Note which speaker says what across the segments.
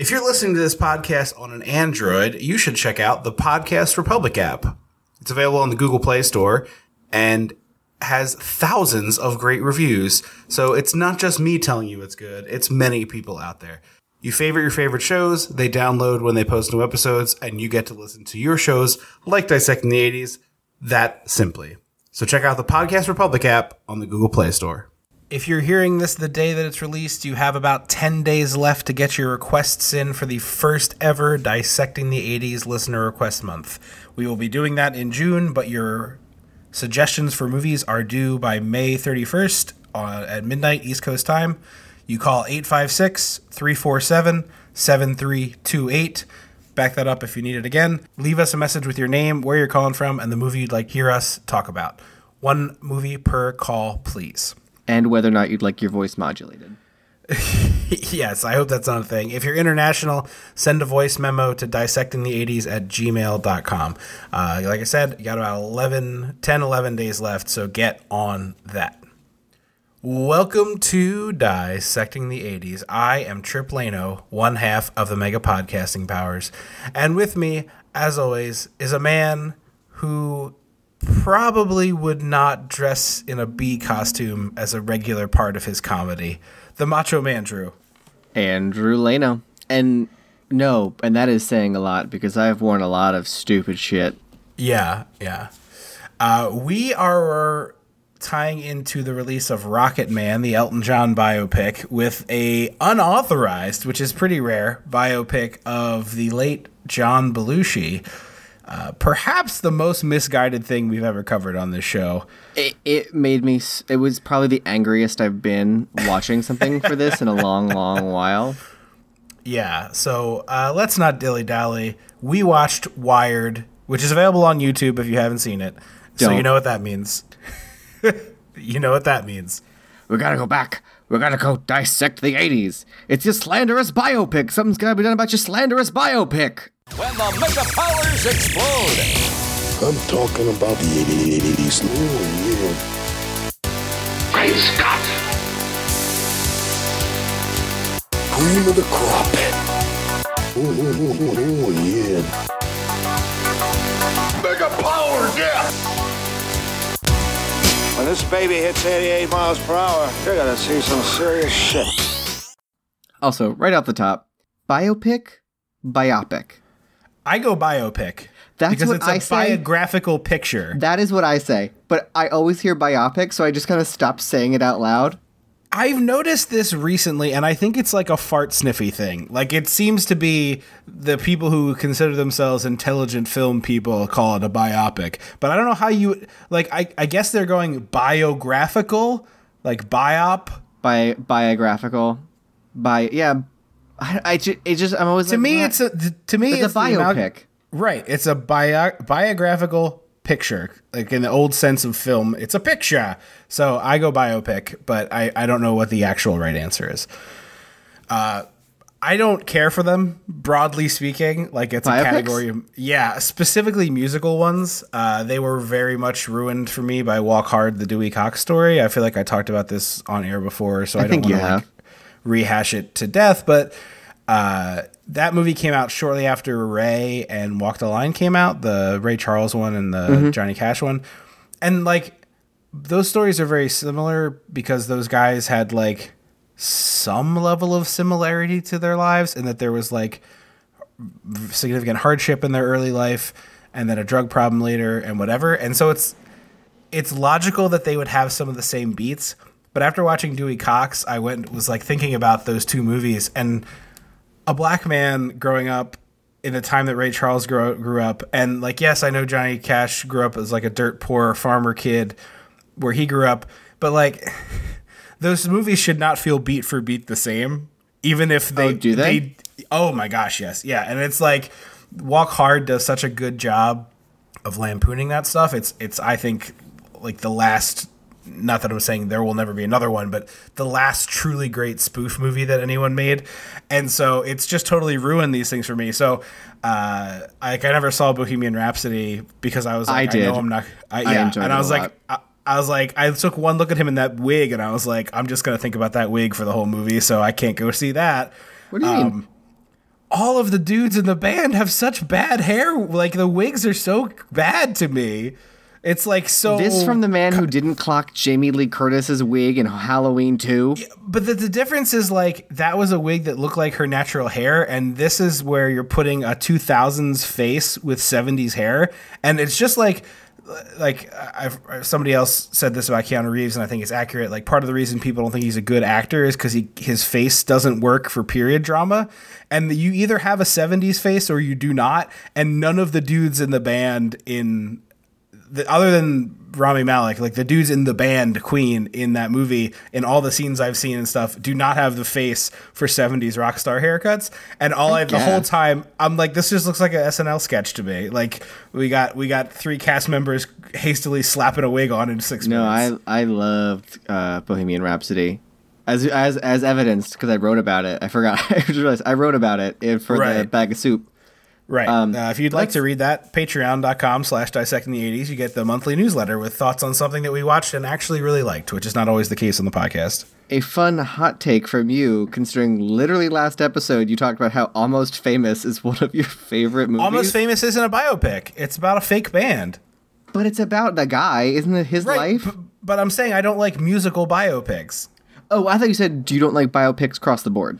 Speaker 1: If you're listening to this podcast on an Android, you should check out the Podcast Republic app. It's available on the Google Play Store and has thousands of great reviews. So it's not just me telling you it's good, it's many people out there. You favorite your favorite shows, they download when they post new episodes, and you get to listen to your shows like Dissecting the 80s that simply. So check out the Podcast Republic app on the Google Play Store. If you're hearing this the day that it's released, you have about 10 days left to get your requests in for the first ever Dissecting the 80s Listener Request Month. We will be doing that in June, but your suggestions for movies are due by May 31st uh, at midnight East Coast time. You call 856 347 7328. Back that up if you need it again. Leave us a message with your name, where you're calling from, and the movie you'd like to hear us talk about. One movie per call, please
Speaker 2: and whether or not you'd like your voice modulated.
Speaker 1: yes, I hope that's not a thing. If you're international, send a voice memo to dissectingthe80s at gmail.com. Uh, like I said, you got about 11, 10, 11 days left, so get on that. Welcome to Dissecting the 80s. I am Trip Lano, one half of the Mega Podcasting Powers. And with me, as always, is a man who probably would not dress in a bee costume as a regular part of his comedy. The Macho Man Drew.
Speaker 2: Andrew Lano. And no, and that is saying a lot because I've worn a lot of stupid shit.
Speaker 1: Yeah, yeah. Uh, we are tying into the release of Rocketman, the Elton John biopic, with a unauthorized, which is pretty rare, biopic of the late John Belushi uh, perhaps the most misguided thing we've ever covered on this show.
Speaker 2: It, it made me. It was probably the angriest I've been watching something for this in a long, long while.
Speaker 1: Yeah. So uh, let's not dilly dally. We watched Wired, which is available on YouTube if you haven't seen it. Don't. So you know what that means. you know what that means.
Speaker 2: We gotta go back. We gotta go dissect the 80s. It's your slanderous biopic. Something's gotta be done about your slanderous biopic when the mega powers
Speaker 3: explode. I'm talking about the 80s. Oh, yeah. Great Scott! Cream of the crop. Oh, oh, oh, oh, oh yeah. Mega power, yeah!
Speaker 4: When this baby hits 88 miles per hour, you're gonna see some serious shit.
Speaker 2: Also, right off the top, biopic, biopic.
Speaker 1: I go biopic.
Speaker 2: That's
Speaker 1: because
Speaker 2: what
Speaker 1: it's a
Speaker 2: I say.
Speaker 1: biographical picture.
Speaker 2: That is what I say. But I always hear biopic, so I just kind of stop saying it out loud.
Speaker 1: I've noticed this recently, and I think it's like a fart sniffy thing. Like it seems to be the people who consider themselves intelligent film people call it a biopic. But I don't know how you like. I, I guess they're going biographical, like biop.
Speaker 2: Bi biographical, by yeah, I, I it just I'm always
Speaker 1: to
Speaker 2: like,
Speaker 1: me it's a to me
Speaker 2: it's,
Speaker 1: it's
Speaker 2: a biopic.
Speaker 1: right, it's a bio, biographical picture, like in the old sense of film. It's a picture. So I go biopic, but I I don't know what the actual right answer is. Uh, I don't care for them, broadly speaking. Like it's Biopics? a category of yeah, specifically musical ones. Uh, they were very much ruined for me by Walk Hard, the Dewey Cox story. I feel like I talked about this on air before, so I, I don't want to like rehash it to death, but uh, that movie came out shortly after Ray and Walk the Line came out, the Ray Charles one and the mm-hmm. Johnny Cash one. And like those stories are very similar because those guys had like some level of similarity to their lives and that there was like significant hardship in their early life and then a drug problem later and whatever. And so it's it's logical that they would have some of the same beats, but after watching Dewey Cox, I went was like thinking about those two movies and a black man growing up in the time that Ray Charles grew, grew up. And like, yes, I know Johnny Cash grew up as like a dirt poor farmer kid where he grew up, but like those movies should not feel beat for beat the same, even if they
Speaker 2: oh, do they? they
Speaker 1: oh my gosh, yes, yeah. And it's like Walk Hard does such a good job of lampooning that stuff. It's it's I think like the last not that I'm saying there will never be another one, but the last truly great spoof movie that anyone made. And so it's just totally ruined these things for me. So uh, like I never saw Bohemian Rhapsody because I was like, I, did. I know I'm not. I, yeah, I and I was like. I, I was like, I took one look at him in that wig, and I was like, I'm just gonna think about that wig for the whole movie, so I can't go see that.
Speaker 2: What do you um, mean?
Speaker 1: all of the dudes in the band have such bad hair. Like the wigs are so bad to me. It's like so.
Speaker 2: This from the man who didn't clock Jamie Lee Curtis's wig in Halloween 2.
Speaker 1: But the, the difference is like that was a wig that looked like her natural hair, and this is where you're putting a 2000s face with 70s hair, and it's just like like I've, somebody else said this about Keanu Reeves, and I think it's accurate. Like part of the reason people don't think he's a good actor is because he his face doesn't work for period drama, and you either have a '70s face or you do not. And none of the dudes in the band in the, other than Rami Malek, like the dudes in the band Queen in that movie, in all the scenes I've seen and stuff, do not have the face for 70s rock star haircuts. And all I, the whole time, I'm like, this just looks like a SNL sketch to me. Like we got we got three cast members hastily slapping a wig on in six
Speaker 2: No,
Speaker 1: minutes.
Speaker 2: I I loved uh, Bohemian Rhapsody. As, as, as evidenced, because I wrote about it. I forgot. I just realized I wrote about it in- for the bag of soup.
Speaker 1: Right.
Speaker 2: Um,
Speaker 1: uh, if you'd like to read that, patreon.com slash dissecting the 80s, you get the monthly newsletter with thoughts on something that we watched and actually really liked, which is not always the case on the podcast.
Speaker 2: A fun hot take from you, considering literally last episode you talked about how Almost Famous is one of your favorite movies.
Speaker 1: Almost Famous isn't a biopic. It's about a fake band.
Speaker 2: But it's about the guy, isn't it his life?
Speaker 1: b- but I'm saying I don't like musical biopics.
Speaker 2: Oh, I thought you said you don't like biopics across the board.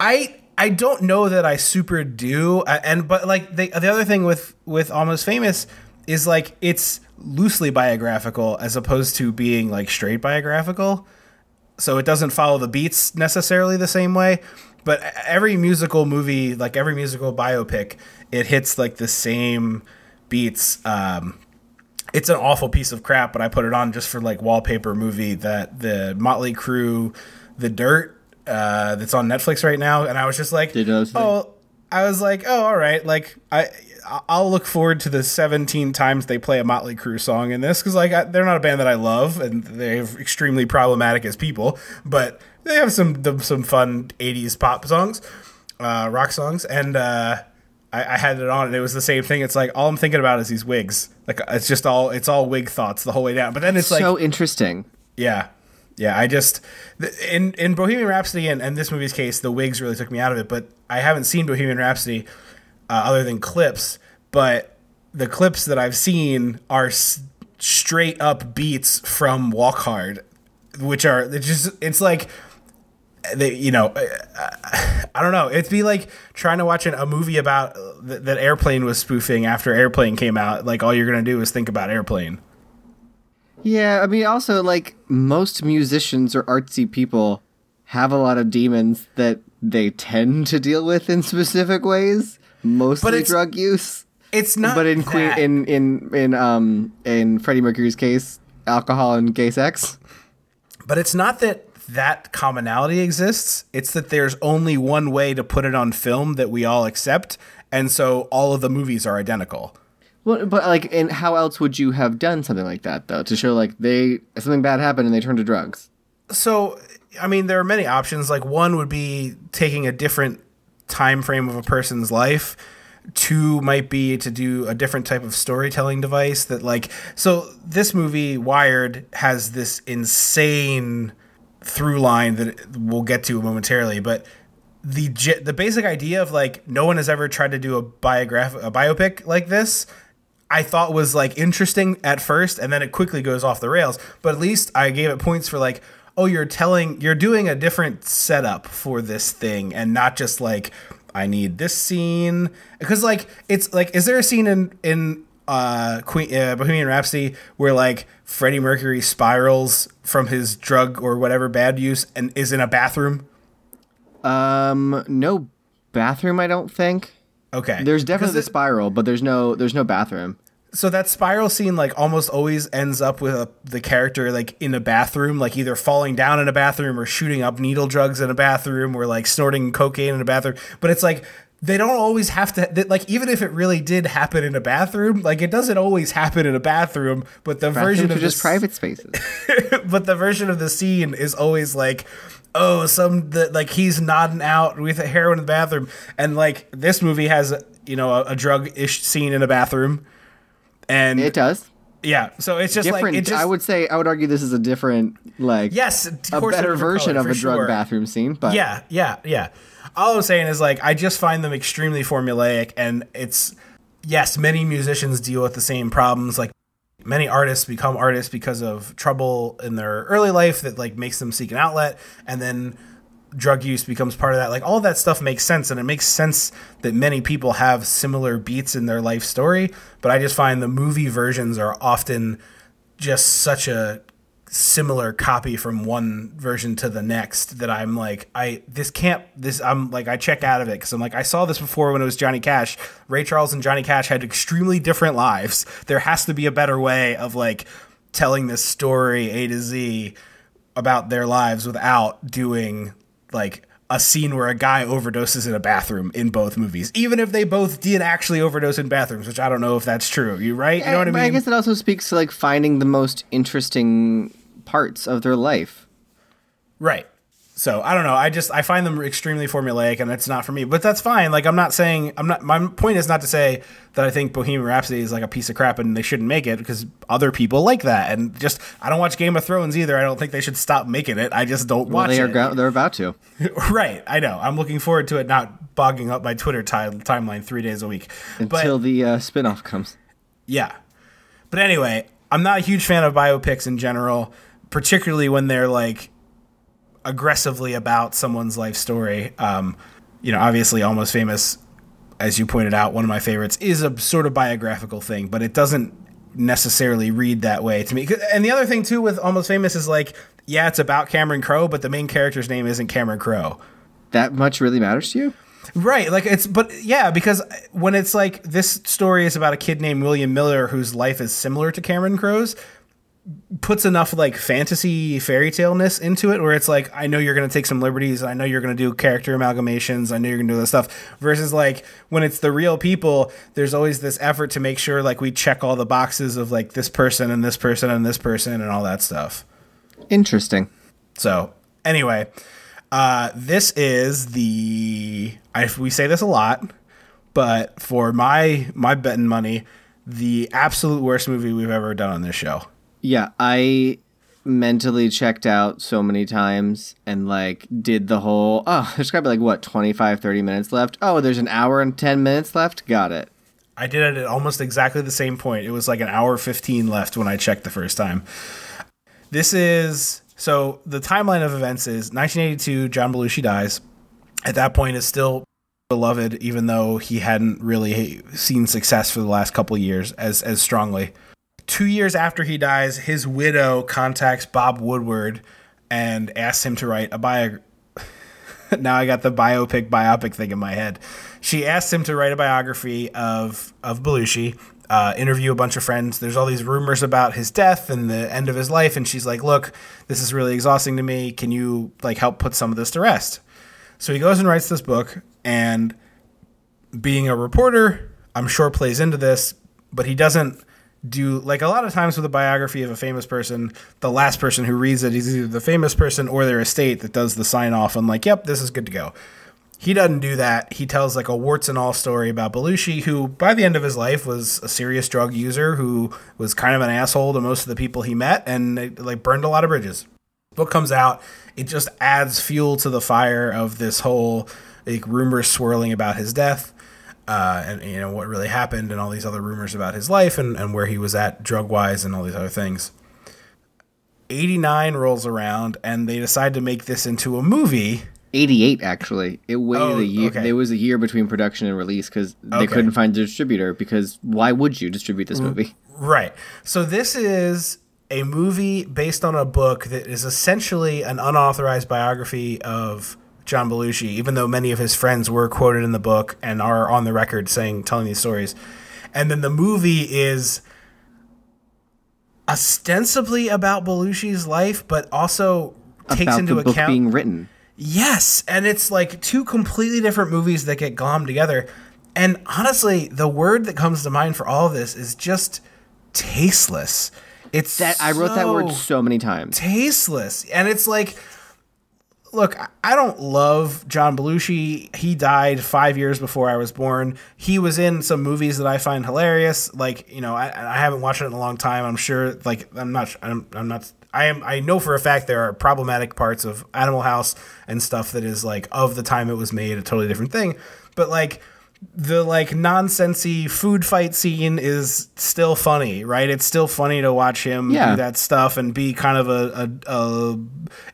Speaker 1: I I don't know that I super do, uh, and but like the the other thing with with Almost Famous is like it's loosely biographical as opposed to being like straight biographical. So it doesn't follow the beats necessarily the same way. But every musical movie, like every musical biopic, it hits like the same beats. Um, it's an awful piece of crap, but I put it on just for like wallpaper movie that the Motley Crue, The Dirt, uh, that's on Netflix right now, and I was just like,
Speaker 2: Did you know this thing?
Speaker 1: oh, I was like, oh, all right, like I. I'll look forward to the 17 times they play a Motley Crue song in this because, like, I, they're not a band that I love, and they're extremely problematic as people, but they have some some fun 80s pop songs, uh, rock songs, and uh, I, I had it on, and it was the same thing. It's like all I'm thinking about is these wigs. Like, it's just all it's all wig thoughts the whole way down. But then it's like,
Speaker 2: so interesting.
Speaker 1: yeah. Yeah, I just in in Bohemian Rhapsody and, and this movie's case, the wigs really took me out of it. But I haven't seen Bohemian Rhapsody uh, other than clips. But the clips that I've seen are s- straight up beats from Walk Hard, which are just it's like they you know uh, I don't know. It'd be like trying to watch an, a movie about uh, th- that Airplane was spoofing after Airplane came out. Like all you're gonna do is think about Airplane.
Speaker 2: Yeah, I mean, also, like, most musicians or artsy people have a lot of demons that they tend to deal with in specific ways, mostly drug use.
Speaker 1: It's not.
Speaker 2: But in Queen, in in in um in Freddie Mercury's case, alcohol and gay sex.
Speaker 1: But it's not that that commonality exists. It's that there's only one way to put it on film that we all accept, and so all of the movies are identical.
Speaker 2: Well, but like, and how else would you have done something like that though to show like they something bad happened and they turned to drugs?
Speaker 1: So, I mean, there are many options. Like one would be taking a different time frame of a person's life. Two might be to do a different type of storytelling device that like so this movie Wired has this insane through line that we'll get to momentarily, but the the basic idea of like no one has ever tried to do a biograph a biopic like this I thought was like interesting at first and then it quickly goes off the rails. But at least I gave it points for like oh you're telling you're doing a different setup for this thing and not just like I need this scene. Because like it's like is there a scene in in uh, Queen uh, Bohemian Rhapsody where like Freddie Mercury spirals from his drug or whatever bad use and is in a bathroom?
Speaker 2: Um, no bathroom, I don't think.
Speaker 1: Okay
Speaker 2: There's definitely the
Speaker 1: it-
Speaker 2: spiral, but there's no there's no bathroom.
Speaker 1: so that spiral scene like almost always ends up with a, the character like in a bathroom like either falling down in a bathroom or shooting up needle drugs in a bathroom or like snorting cocaine in a bathroom but it's like they don't always have to that, like even if it really did happen in a bathroom like it doesn't always happen in a bathroom but the version of
Speaker 2: are just
Speaker 1: this-
Speaker 2: private spaces.
Speaker 1: but the version of the scene is always like oh some the, like he's nodding out with a heroin in the bathroom and like this movie has you know a, a drug ish scene in a bathroom and
Speaker 2: it does.
Speaker 1: Yeah, so it's just
Speaker 2: different.
Speaker 1: like it just
Speaker 2: I would say I would argue this is a different like
Speaker 1: yes,
Speaker 2: a better version
Speaker 1: color,
Speaker 2: of a drug
Speaker 1: sure.
Speaker 2: bathroom scene. But
Speaker 1: Yeah, yeah, yeah. All I'm saying is like I just find them extremely formulaic, and it's yes, many musicians deal with the same problems. Like many artists become artists because of trouble in their early life that like makes them seek an outlet, and then drug use becomes part of that. Like all that stuff makes sense, and it makes sense that many people have similar beats in their life story. But I just find the movie versions are often just such a similar copy from one version to the next that I'm like I this can't this I'm like I check out of it because I'm like I saw this before when it was Johnny Cash. Ray Charles and Johnny Cash had extremely different lives. There has to be a better way of like telling this story A to Z about their lives without doing like a scene where a guy overdoses in a bathroom in both movies, even if they both did actually overdose in bathrooms, which I don't know if that's true. You right? You know what I mean?
Speaker 2: I guess it also speaks to like finding the most interesting parts of their life.
Speaker 1: Right. So I don't know. I just I find them extremely formulaic, and it's not for me. But that's fine. Like I'm not saying I'm not. My point is not to say that I think Bohemian Rhapsody is like a piece of crap and they shouldn't make it because other people like that. And just I don't watch Game of Thrones either. I don't think they should stop making it. I just don't
Speaker 2: Well,
Speaker 1: watch
Speaker 2: they are
Speaker 1: it.
Speaker 2: go- they're about to.
Speaker 1: right. I know. I'm looking forward to it not bogging up my Twitter ti- timeline three days a week.
Speaker 2: until
Speaker 1: but
Speaker 2: the uh, spin-off comes.
Speaker 1: yeah. But anyway, I'm not a huge fan of biopics in general, particularly when they're like aggressively about someone's life story. Um, you know, obviously, Almost Famous, as you pointed out, one of my favorites, is a sort of biographical thing, but it doesn't necessarily read that way to me. And the other thing, too, with Almost Famous is like, yeah, it's about Cameron Crowe, but the main character's name isn't Cameron Crowe.
Speaker 2: That much really matters to you?
Speaker 1: Right, like it's but yeah, because when it's like this story is about a kid named William Miller whose life is similar to Cameron Crowe's, puts enough like fantasy fairy tale ness into it where it's like I know you're going to take some liberties, I know you're going to do character amalgamations, I know you're going to do this stuff versus like when it's the real people, there's always this effort to make sure like we check all the boxes of like this person and this person and this person and all that stuff.
Speaker 2: Interesting.
Speaker 1: So anyway, uh, this is the I, we say this a lot, but for my my betting money, the absolute worst movie we've ever done on this show.
Speaker 2: Yeah, I mentally checked out so many times and like did the whole oh there's gotta be like what 25 30 minutes left oh there's an hour and 10 minutes left got it
Speaker 1: I did it at almost exactly the same point. It was like an hour 15 left when I checked the first time. This is so the timeline of events is 1982 John Belushi dies. At that point is still beloved even though he hadn't really seen success for the last couple years as as strongly. 2 years after he dies, his widow contacts Bob Woodward and asks him to write a bio now I got the biopic biopic thing in my head. She asks him to write a biography of of Belushi, uh, interview a bunch of friends. There's all these rumors about his death and the end of his life, and she's like, "Look, this is really exhausting to me. Can you like help put some of this to rest?" So he goes and writes this book, and being a reporter, I'm sure plays into this, but he doesn't do like a lot of times with a biography of a famous person, the last person who reads it is either the famous person or their estate that does the sign off on like, yep, this is good to go. He doesn't do that. He tells like a warts and all story about Belushi, who by the end of his life was a serious drug user who was kind of an asshole to most of the people he met and like burned a lot of bridges. Book comes out, it just adds fuel to the fire of this whole like rumors swirling about his death uh, and you know what really happened and all these other rumors about his life and, and where he was at drug wise and all these other things. 89 rolls around and they decide to make this into a movie.
Speaker 2: 88 actually it waited
Speaker 1: Oh,
Speaker 2: a year
Speaker 1: okay.
Speaker 2: there was a year between production and release because they
Speaker 1: Okay.
Speaker 2: couldn't find a distributor because why would you distribute this movie
Speaker 1: Right. So this is a movie based on a book that is essentially an unauthorized biography of John Belushi, even though many of his friends were quoted in the book and are on the record saying telling these stories. And then the movie is ostensibly about Belushi's life, but also takes
Speaker 2: about
Speaker 1: into
Speaker 2: the book
Speaker 1: account
Speaker 2: being written
Speaker 1: Yes, and it's like two completely different movies that get glommed together. And honestly, the word that comes to mind for all of this is just tasteless. It's
Speaker 2: that i wrote that word
Speaker 1: so
Speaker 2: so many times
Speaker 1: tasteless, and it's like look, I- don't love John Belushi. He died five years before I was born. He was in some movies that I find hilarious. Like, you know, I, I haven't watched it in a long time. I'm sure, like, I'm not, I'm, I'm not, I am, I know for a fact there are problematic parts of Animal House and stuff that is like of the time it was made, a totally different thing. But like, the like nonsensy food fight scene is still funny, right? It's still funny to watch him
Speaker 2: Yeah.
Speaker 1: do that stuff and be kind of a, a, a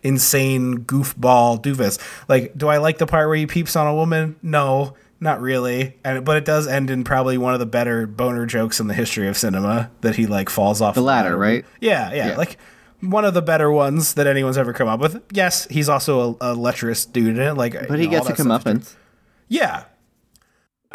Speaker 1: insane goofball doofus. Like, do I like the part where he peeps on a woman? No, not really. And but it does end in probably one of the better boner jokes in the history of cinema that he like falls off
Speaker 2: The ladder, right?
Speaker 1: Yeah, yeah,
Speaker 2: Yeah.
Speaker 1: like one of the better ones that anyone's ever come up with. Yes, he's also a, a lecherous dude in it. Like,
Speaker 2: But he gets a comeuppance.
Speaker 1: yeah.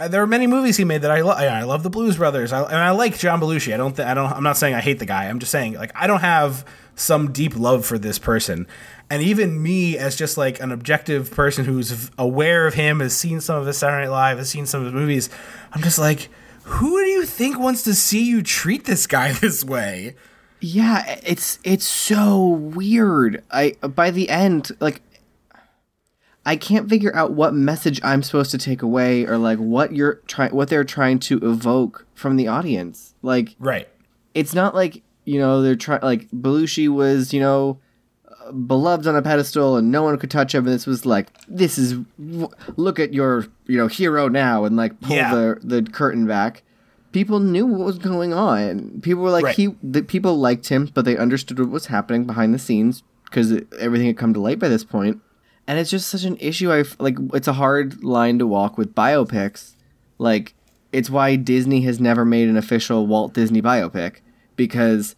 Speaker 1: Uh, there are many movies he made that I love. I love the Blues Brothers, I, and I like John Belushi. I don't. Th- I don't. I'm not saying I hate the guy. I'm just saying like I don't have some deep love for this person. And even me, as just like an objective person who's aware of him, has seen some of his Saturday Night Live, has seen some of his movies, I'm just like, who do you think wants to see you treat this guy this way?
Speaker 2: Yeah, it's it's so weird. I by the end, like I can't figure out what message I'm supposed to take away or like what you're trying what they're trying to evoke from the audience. Like
Speaker 1: Right.
Speaker 2: it's not like, you know, they're trying like Belushi was, you know, beloved on a pedestal and no one could touch him and this was like this is w- look at your, you know, hero now and like pull
Speaker 1: Yeah.
Speaker 2: the the curtain back. People knew what was going on. People were like
Speaker 1: Right.
Speaker 2: he the people liked him, but they understood what was happening behind the scenes because everything had come to light by this point. And it's just such an issue. I like. It's a hard line to walk with biopics. Like, it's why Disney has never made an official Walt Disney biopic because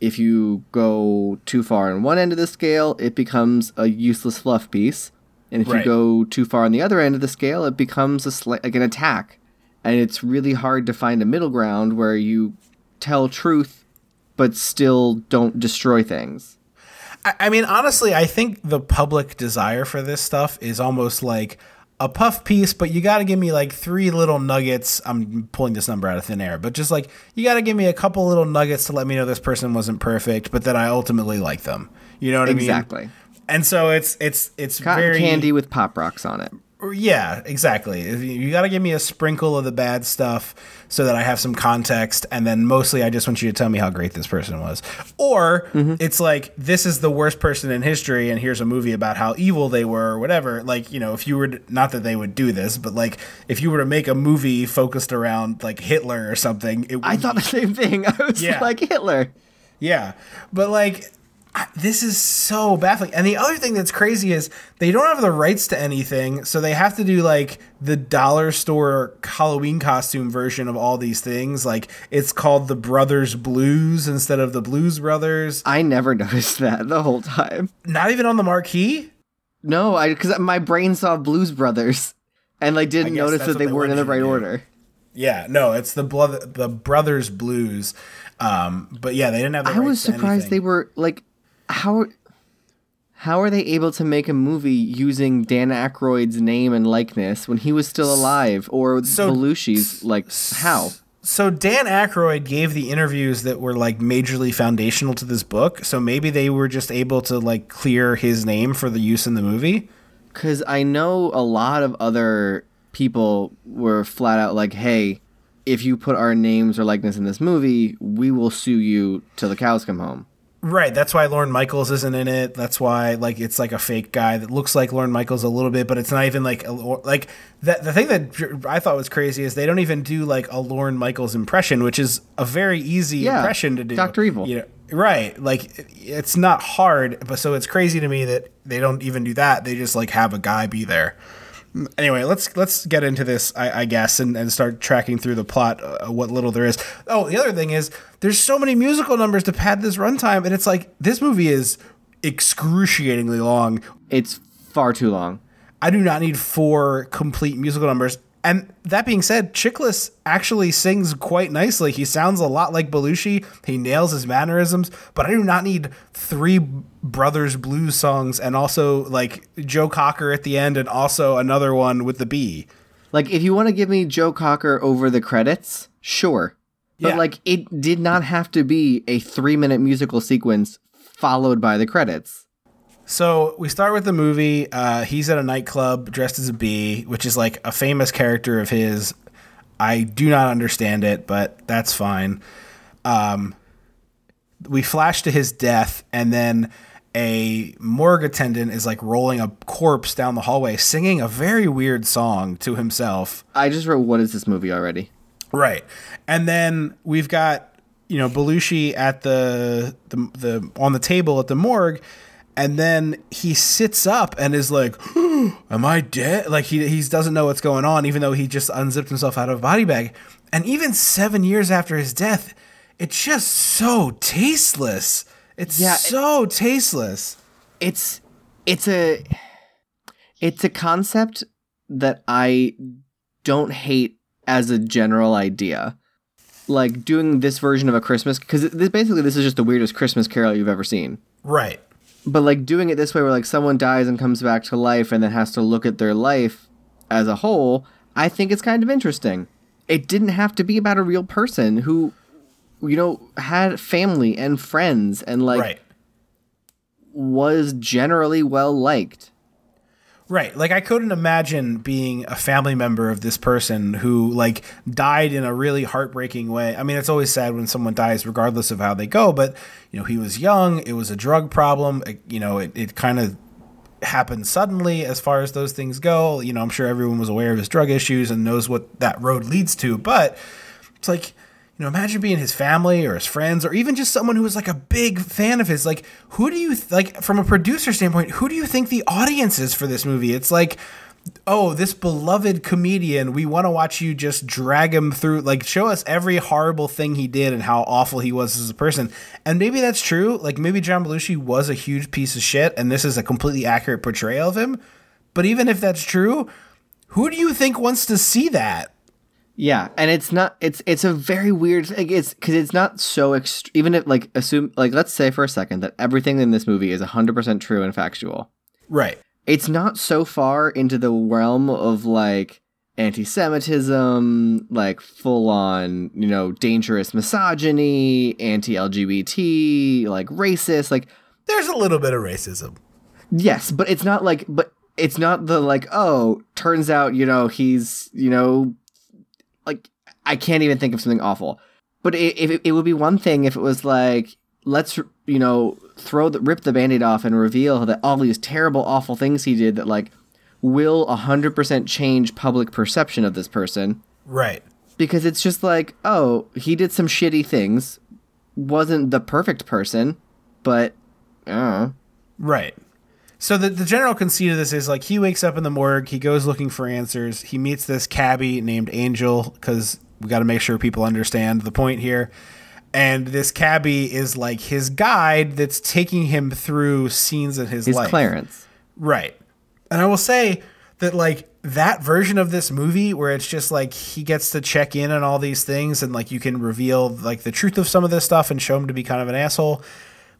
Speaker 2: if you go too far on one end of the scale, it becomes a useless fluff piece, and if
Speaker 1: Right.
Speaker 2: you go too far on the other end of the scale, it becomes a sli- like an attack. And it's really hard to find a middle ground where you tell truth but still don't destroy things.
Speaker 1: I, I mean, honestly, I think the public desire for this stuff is almost like a puff piece, but you got to give me like three little nuggets. I'm pulling this number out of thin air, but just like you got to give me a couple little nuggets to let me know this person wasn't perfect, but that I ultimately like them. You know what I mean?
Speaker 2: Exactly.
Speaker 1: And so it's it's it's
Speaker 2: Cotton
Speaker 1: very
Speaker 2: candy with pop rocks on it.
Speaker 1: Yeah, exactly. You got to give me a sprinkle of the bad stuff so that I have some context, and then mostly I just want you to tell me how great this person was. Or mm-hmm. it's like this is the worst person in history, and here's a movie about how evil they were, or whatever. Like you know, if you were to, not that they would do this, but like if you were to make a movie focused around like Hitler or something, it would
Speaker 2: I thought the same thing. I was
Speaker 1: Yeah.
Speaker 2: like Hitler.
Speaker 1: yeah, but like this is so baffling. And the other thing that's crazy is they don't have the rights to anything, so they have to do like the dollar store Halloween costume version of all these things. Like it's called the Brothers Blues instead of the Blues Brothers.
Speaker 2: I never noticed that the whole time.
Speaker 1: Not even on the marquee.
Speaker 2: No, I because my brain saw Blues Brothers, and like didn't notice that they
Speaker 1: they
Speaker 2: weren't in the right order.
Speaker 1: Yeah, no, it's the blood, the Brothers Blues. Um, but yeah, they didn't have. The
Speaker 2: I was surprised they were like, how how are they able to make a movie using Dan Aykroyd's name and likeness when he was still alive, or
Speaker 1: So-
Speaker 2: Belushi's like how?
Speaker 1: So Dan Aykroyd gave the interviews that were like majorly foundational to this book. So maybe they were just able to like clear his name for the use in the movie.
Speaker 2: Because I know a lot of other people were flat out like, hey, if you put our names or likeness in this movie, we will sue you till the cows come home.
Speaker 1: Right. That's why Lorne Michaels isn't in it. That's why like it's like a fake guy that looks like Lorne Michaels a little bit, but it's not even like a, like that. The thing that I thought was crazy is they don't even do like a Lorne Michaels impression, which is a very easy
Speaker 2: Yeah,
Speaker 1: impression to do.
Speaker 2: Dr. Evil.
Speaker 1: You know, right. Like it's not hard, but so it's crazy to me that they don't even do that. They just like have a guy be there. Anyway, let's let's get into this, I, I guess, and, and start tracking through the plot, uh, what little there is. Oh, the other thing is, there's so many musical numbers to pad this runtime, and it's like this movie is excruciatingly long.
Speaker 2: It's far too long.
Speaker 1: I do not need four complete musical numbers. And that being said, Chiklis actually sings quite nicely. He sounds a lot like Belushi. He nails his mannerisms, but I do not need three brothers blues songs and also like Joe Cocker at the end and also another one with the B.
Speaker 2: Like, if you want to give me Joe Cocker over the credits, sure. But,
Speaker 1: Yeah.
Speaker 2: like, it did not have to be a three minute musical sequence followed by the credits.
Speaker 1: So we start with the movie. Uh, he's at a nightclub dressed as a bee, which is like a famous character of his. I do not understand it, but that's fine. Um, we flash to his death, and then a morgue attendant is like rolling a corpse down the hallway, singing a very weird song to himself.
Speaker 2: I just wrote, "What is this movie already?"
Speaker 1: Right. And then we've got, you know, Belushi at the, the the on the table at the morgue and then he sits up and is like, "Am I dead?" Like he he doesn't know what's going on even though he just unzipped himself out of a body bag. And even 7 years after his death, it's just so tasteless. It's
Speaker 2: Yeah,
Speaker 1: so tasteless.
Speaker 2: it's it's a it's a concept that I don't hate as a general idea. Like doing this version of a Christmas because this basically this is just the weirdest Christmas carol you've ever seen.
Speaker 1: Right.
Speaker 2: But like doing it this way where like someone dies and comes back to life and then has to look at their life as a whole, I think it's kind of interesting. It didn't have to be about a real person who you know had family and friends and like
Speaker 1: right.
Speaker 2: was generally well liked.
Speaker 1: Right. Like I couldn't imagine being a family member of this person who like died in a really heartbreaking way. I mean, it's always sad when someone dies regardless of how they go, but you know, he was young, it was a drug problem, it, you know, it, it kind of happened suddenly as far as those things go. You know, I'm sure everyone was aware of his drug issues and knows what that road leads to, but it's like you know, imagine being his family or his friends or even just someone who was like a big fan of his. Like, who do you th- like from a producer standpoint? Who do you think the audience is for this movie? It's like, oh, this beloved comedian. We want to watch you just drag him through. Like, show us every horrible thing he did and how awful he was as a person. And maybe that's true. Like, maybe John Belushi was a huge piece of shit, and this is a completely accurate portrayal of him. But even if that's true, who do you think wants to see that?
Speaker 2: Yeah, and it's not. It's it's a very weird. Like, it's because it's not so ext- even if like assume like let's say for a second that everything in this movie is hundred percent true and factual.
Speaker 1: Right.
Speaker 2: It's not so far into the realm of like anti-Semitism, like full on you know dangerous misogyny, anti-LGBT, like racist, like
Speaker 1: There's a little bit of racism.
Speaker 2: Yes, but it's not like, but it's not the like, oh, turns out, you know, he's, you know, I can't even think of something awful. But it, it, it would be one thing if it was like, let's, you know, throw the, rip the band aid off and reveal that all these terrible, awful things he did that, like, will 100% change public perception of this person.
Speaker 1: Right.
Speaker 2: Because it's just like, oh, he did some shitty things, wasn't the perfect person, but, uh,
Speaker 1: Right. So the, the general conceit of this is like he wakes up in the morgue, he goes looking for answers. He meets this cabbie named Angel because we got to make sure people understand the point here. And this cabbie is like his guide that's taking him through scenes of his
Speaker 2: he's
Speaker 1: life.
Speaker 2: Clarence.
Speaker 1: Right. And I will say that like that version of this movie where it's just like he gets to check in on all these things and like you can reveal like the truth of some of this stuff and show him to be kind of an asshole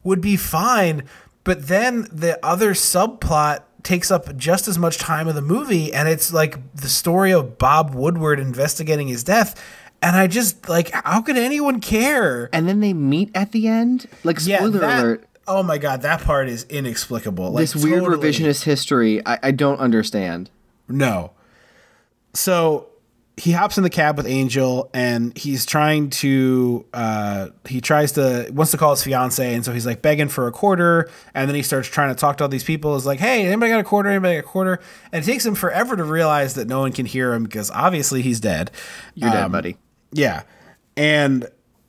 Speaker 1: would be fine. But then the other subplot takes up just as much time of the movie and it's like the story of Bob Woodward investigating his death. And I just like how could anyone care?
Speaker 2: and then they meet at the end. Like spoiler
Speaker 1: that-
Speaker 2: alert,
Speaker 1: Oh my god, that part is inexplicable. Like,
Speaker 2: this weird
Speaker 1: totally-
Speaker 2: revisionist history. I, I don't understand.
Speaker 1: No. So he hops in the cab with Angel and he's trying to uh he tries to wants to call his fiance and so he's like begging for a quarter and then he starts trying to talk to all these people is like hey anybody got a quarter anybody got a quarter and it takes him forever to realize that no one can hear him because obviously he's dead
Speaker 2: You're dead,
Speaker 1: Um,
Speaker 2: buddy.
Speaker 1: yeah. And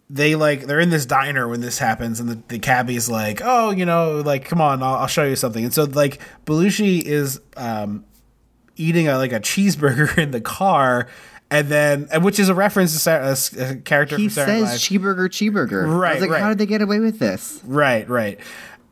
Speaker 1: they like they're in this diner when this happens, and the, the cabbie's like, "Oh, you know, like come on, I'll, I'll show you something." And so like Belushi is um, eating a like a cheeseburger in the car, and then and which is a reference to Sarah, a, a character
Speaker 2: He says
Speaker 1: Live.
Speaker 2: cheeseburger, cheeseburger. I
Speaker 1: Right,
Speaker 2: was like,
Speaker 1: right.
Speaker 2: how did they get away with this?
Speaker 1: right, right.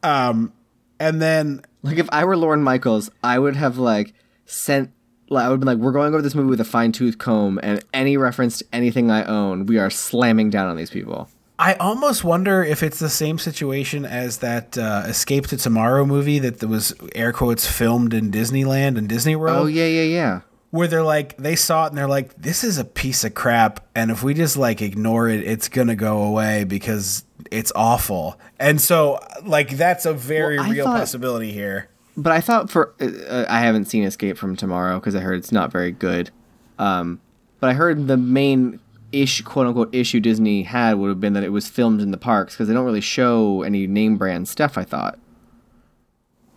Speaker 1: Um, and then
Speaker 2: Like, if I were Lorne Michaels, I would have like sent. Like, I would be like, we're going over this movie with a fine tooth comb, and any reference to anything I own, we are slamming down on these people.
Speaker 1: I almost wonder if it's the same situation as that uh, Escape to Tomorrow movie that was air quotes filmed in Disneyland and Disney World.
Speaker 2: Oh yeah, yeah, yeah.
Speaker 1: Where they're like they saw it and they're like this is a piece of crap and if we just like ignore it it's gonna go away because it's awful. And so like that's a very
Speaker 2: Well,
Speaker 1: real
Speaker 2: thought-
Speaker 1: possibility here.
Speaker 2: But I thought for uh, I haven't seen Escape from Tomorrow because I heard it's not very good. Um, but I heard the main ish quote unquote, issue Disney had would have been that it was filmed in the parks because they don't really show any name brand stuff. I thought.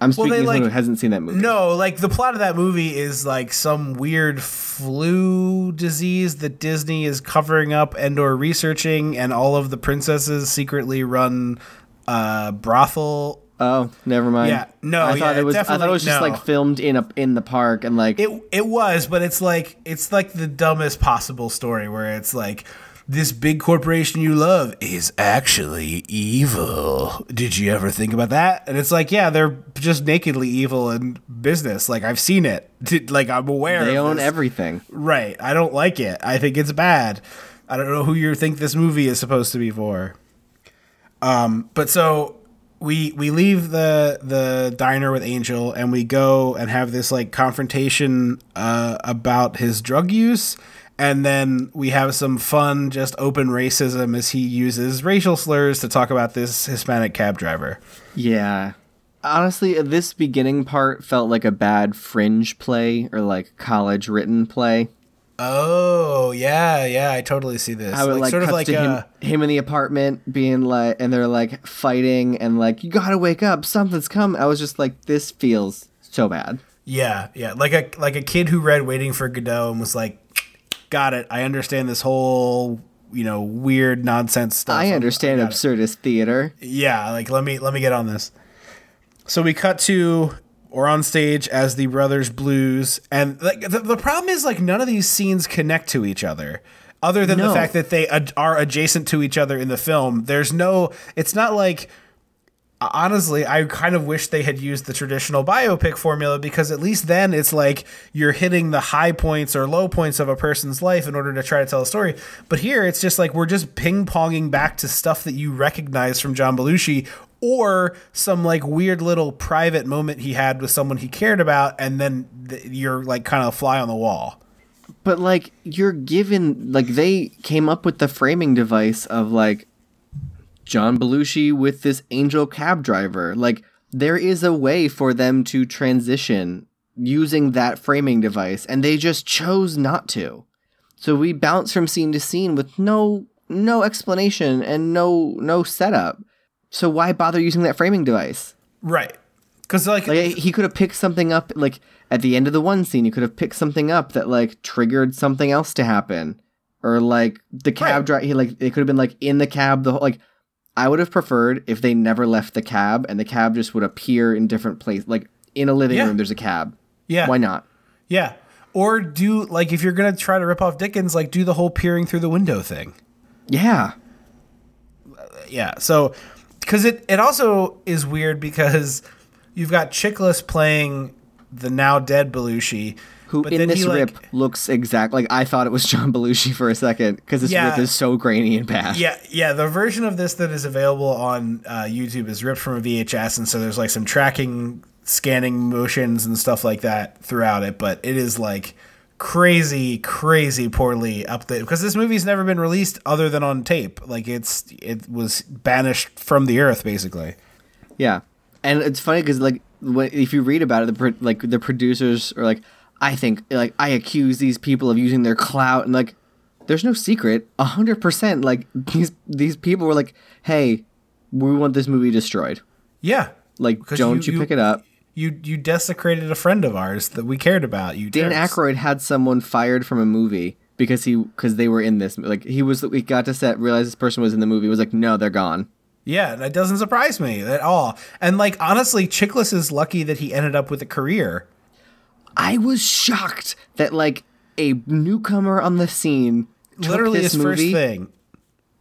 Speaker 2: I'm
Speaker 1: Well,
Speaker 2: speaking
Speaker 1: they,
Speaker 2: as someone
Speaker 1: like-
Speaker 2: who hasn't seen that movie.
Speaker 1: No, like the plot of that movie is like some weird flu disease that Disney is covering up and or researching and all of the princesses secretly run uh brothel
Speaker 2: Oh, never mind.
Speaker 1: Yeah, no,
Speaker 2: I thought
Speaker 1: yeah,
Speaker 2: it was. I thought it was just
Speaker 1: no.
Speaker 2: like filmed in a in the park and like
Speaker 1: It it was, but it's like it's like the dumbest possible story where it's like this big corporation you love is actually evil. Did you ever think about that? And it's like, yeah, they're just nakedly evil in business. Like I've seen it. Like I'm aware.
Speaker 2: they own
Speaker 1: this.
Speaker 2: everything.
Speaker 1: Right. I don't like it. I think it's bad. I don't know who you think this movie is supposed to be for. Um, but so we we leave the the diner with Angel and we go and have this like confrontation uh, about his drug use. And then we have some fun, just open racism as he uses racial slurs to talk about this Hispanic cab driver.
Speaker 2: Yeah. Honestly, this beginning part felt like a bad fringe play or like college written play.
Speaker 1: Oh yeah, yeah, I totally see this.
Speaker 2: How it like
Speaker 1: sort of like
Speaker 2: to him, him in the apartment being like, and they're like fighting and like, you gotta wake up, something's come. I was just like, this feels so bad.
Speaker 1: Yeah, yeah, like a like a kid who read Waiting for Godot and was like, "Got it. I understand this whole you know weird nonsense stuff."
Speaker 2: I understand
Speaker 1: it."
Speaker 2: absurdist theater.
Speaker 1: Yeah, like let me let me get on this. So we cut to or on stage as the brothers blues, and like the, the problem is like none of these scenes connect to each other. Other than the fact that they ad- are adjacent to each other in the film, there's no. It's not like honestly, I kind of wish they had used the traditional biopic formula because at least then it's like you're hitting the high points or low points of a person's life in order to try to tell a story. But here it's just like we're just ping ponging back to stuff that you recognize from John Belushi or some like weird little private moment he had with someone he cared about, and then th- you're like kind of a fly on the wall.
Speaker 2: But like, you're given, like, they came up with the framing device of like John Belushi with this angel cab driver. Like, there is a way for them to transition using that framing device, and they just chose not to. So we bounce from scene to scene with no no explanation and no no setup. So why bother using that framing device?
Speaker 1: Right. Because like,
Speaker 2: Like he could have picked something up like at the end of the one scene, he could have picked something up that like triggered something else to happen. Or like the cab
Speaker 1: Right.
Speaker 2: drive he like it could have been like in the cab the whole like I would have preferred if they never left the cab and the cab just would appear in different places like in a living
Speaker 1: Yeah.
Speaker 2: room there's a cab.
Speaker 1: yeah,
Speaker 2: Why not?
Speaker 1: Yeah. Or do like if you're gonna try to rip off Dickens, like do the whole peering through the window thing.
Speaker 2: Yeah.
Speaker 1: Yeah. So because it it also is weird because you've got Chiklis playing the now dead Belushi,
Speaker 2: Who
Speaker 1: but
Speaker 2: in this
Speaker 1: he, like-
Speaker 2: rip looks exact like I thought it was John Belushi for a second because this
Speaker 1: Yeah.
Speaker 2: rip is so grainy and bad.
Speaker 1: Yeah, yeah. The version of this that is available on uh, YouTube is ripped from a VHS, and so there's like some tracking, scanning motions and stuff like that throughout it. But it is like crazy, crazy poorly up updated because this movie's never been released other than on tape. Like it's it was banished from the earth basically.
Speaker 2: Yeah, and it's funny because like if you read about it, the pro- like the producers are like, I think like I accuse these people of using their clout, and like, there's no secret, a hundred percent. Like these these people were like, hey, we want this movie destroyed.
Speaker 1: Yeah,
Speaker 2: Like don't you, pick it up?
Speaker 1: You you desecrated a friend of ours that we cared about. You
Speaker 2: Dan
Speaker 1: jerks.
Speaker 2: Aykroyd had someone fired from a movie because he because they were in this like he was we got to set realized this person was in the movie was like no they're gone
Speaker 1: Yeah, that doesn't surprise me at all. And like honestly, Chiklis is lucky that he ended up with a career.
Speaker 2: I was shocked that like a newcomer on the scene took
Speaker 1: Literally
Speaker 2: this
Speaker 1: his first
Speaker 2: movie.
Speaker 1: thing.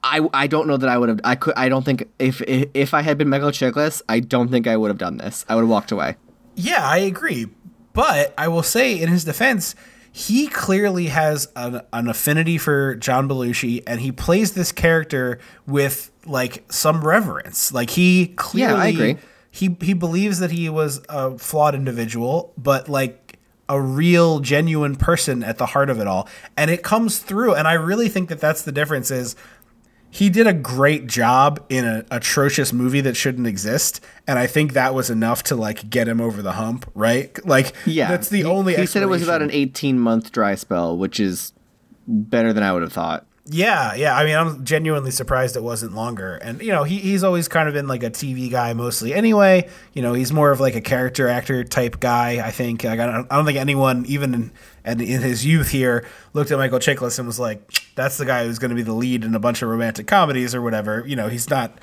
Speaker 2: I, I don't know that I would have I could I don't think if if, if I had been Michael Chiklis I don't think I would have done this I would have walked away
Speaker 1: Yeah, I agree. But I will say, in his defense, he clearly has an, an affinity for John Belushi, and he plays this character with like some reverence. Like he clearly,
Speaker 2: I agree.
Speaker 1: He he believes that he was a flawed individual, but like a real, genuine person at the heart of it all, and it comes through. And I really think that that's the difference. Is he did a great job in an atrocious movie that shouldn't exist, and I think that was enough to like get him over the hump, right? Like,
Speaker 2: Yeah,
Speaker 1: that's the
Speaker 2: he,
Speaker 1: only.
Speaker 2: He said it was about an 18 month dry spell, which is better than I would have thought.
Speaker 1: Yeah, yeah. I mean, I'm genuinely surprised it wasn't longer. And you know, he, he's always kind of been like a TV guy mostly. Anyway, you know, he's more of like a character actor type guy. I think. Like, I don't, I don't think anyone, even in, in his youth here, looked at Michael Chiklis and was like, "That's the guy who's going to be the lead in a bunch of romantic comedies or whatever." You know, he's not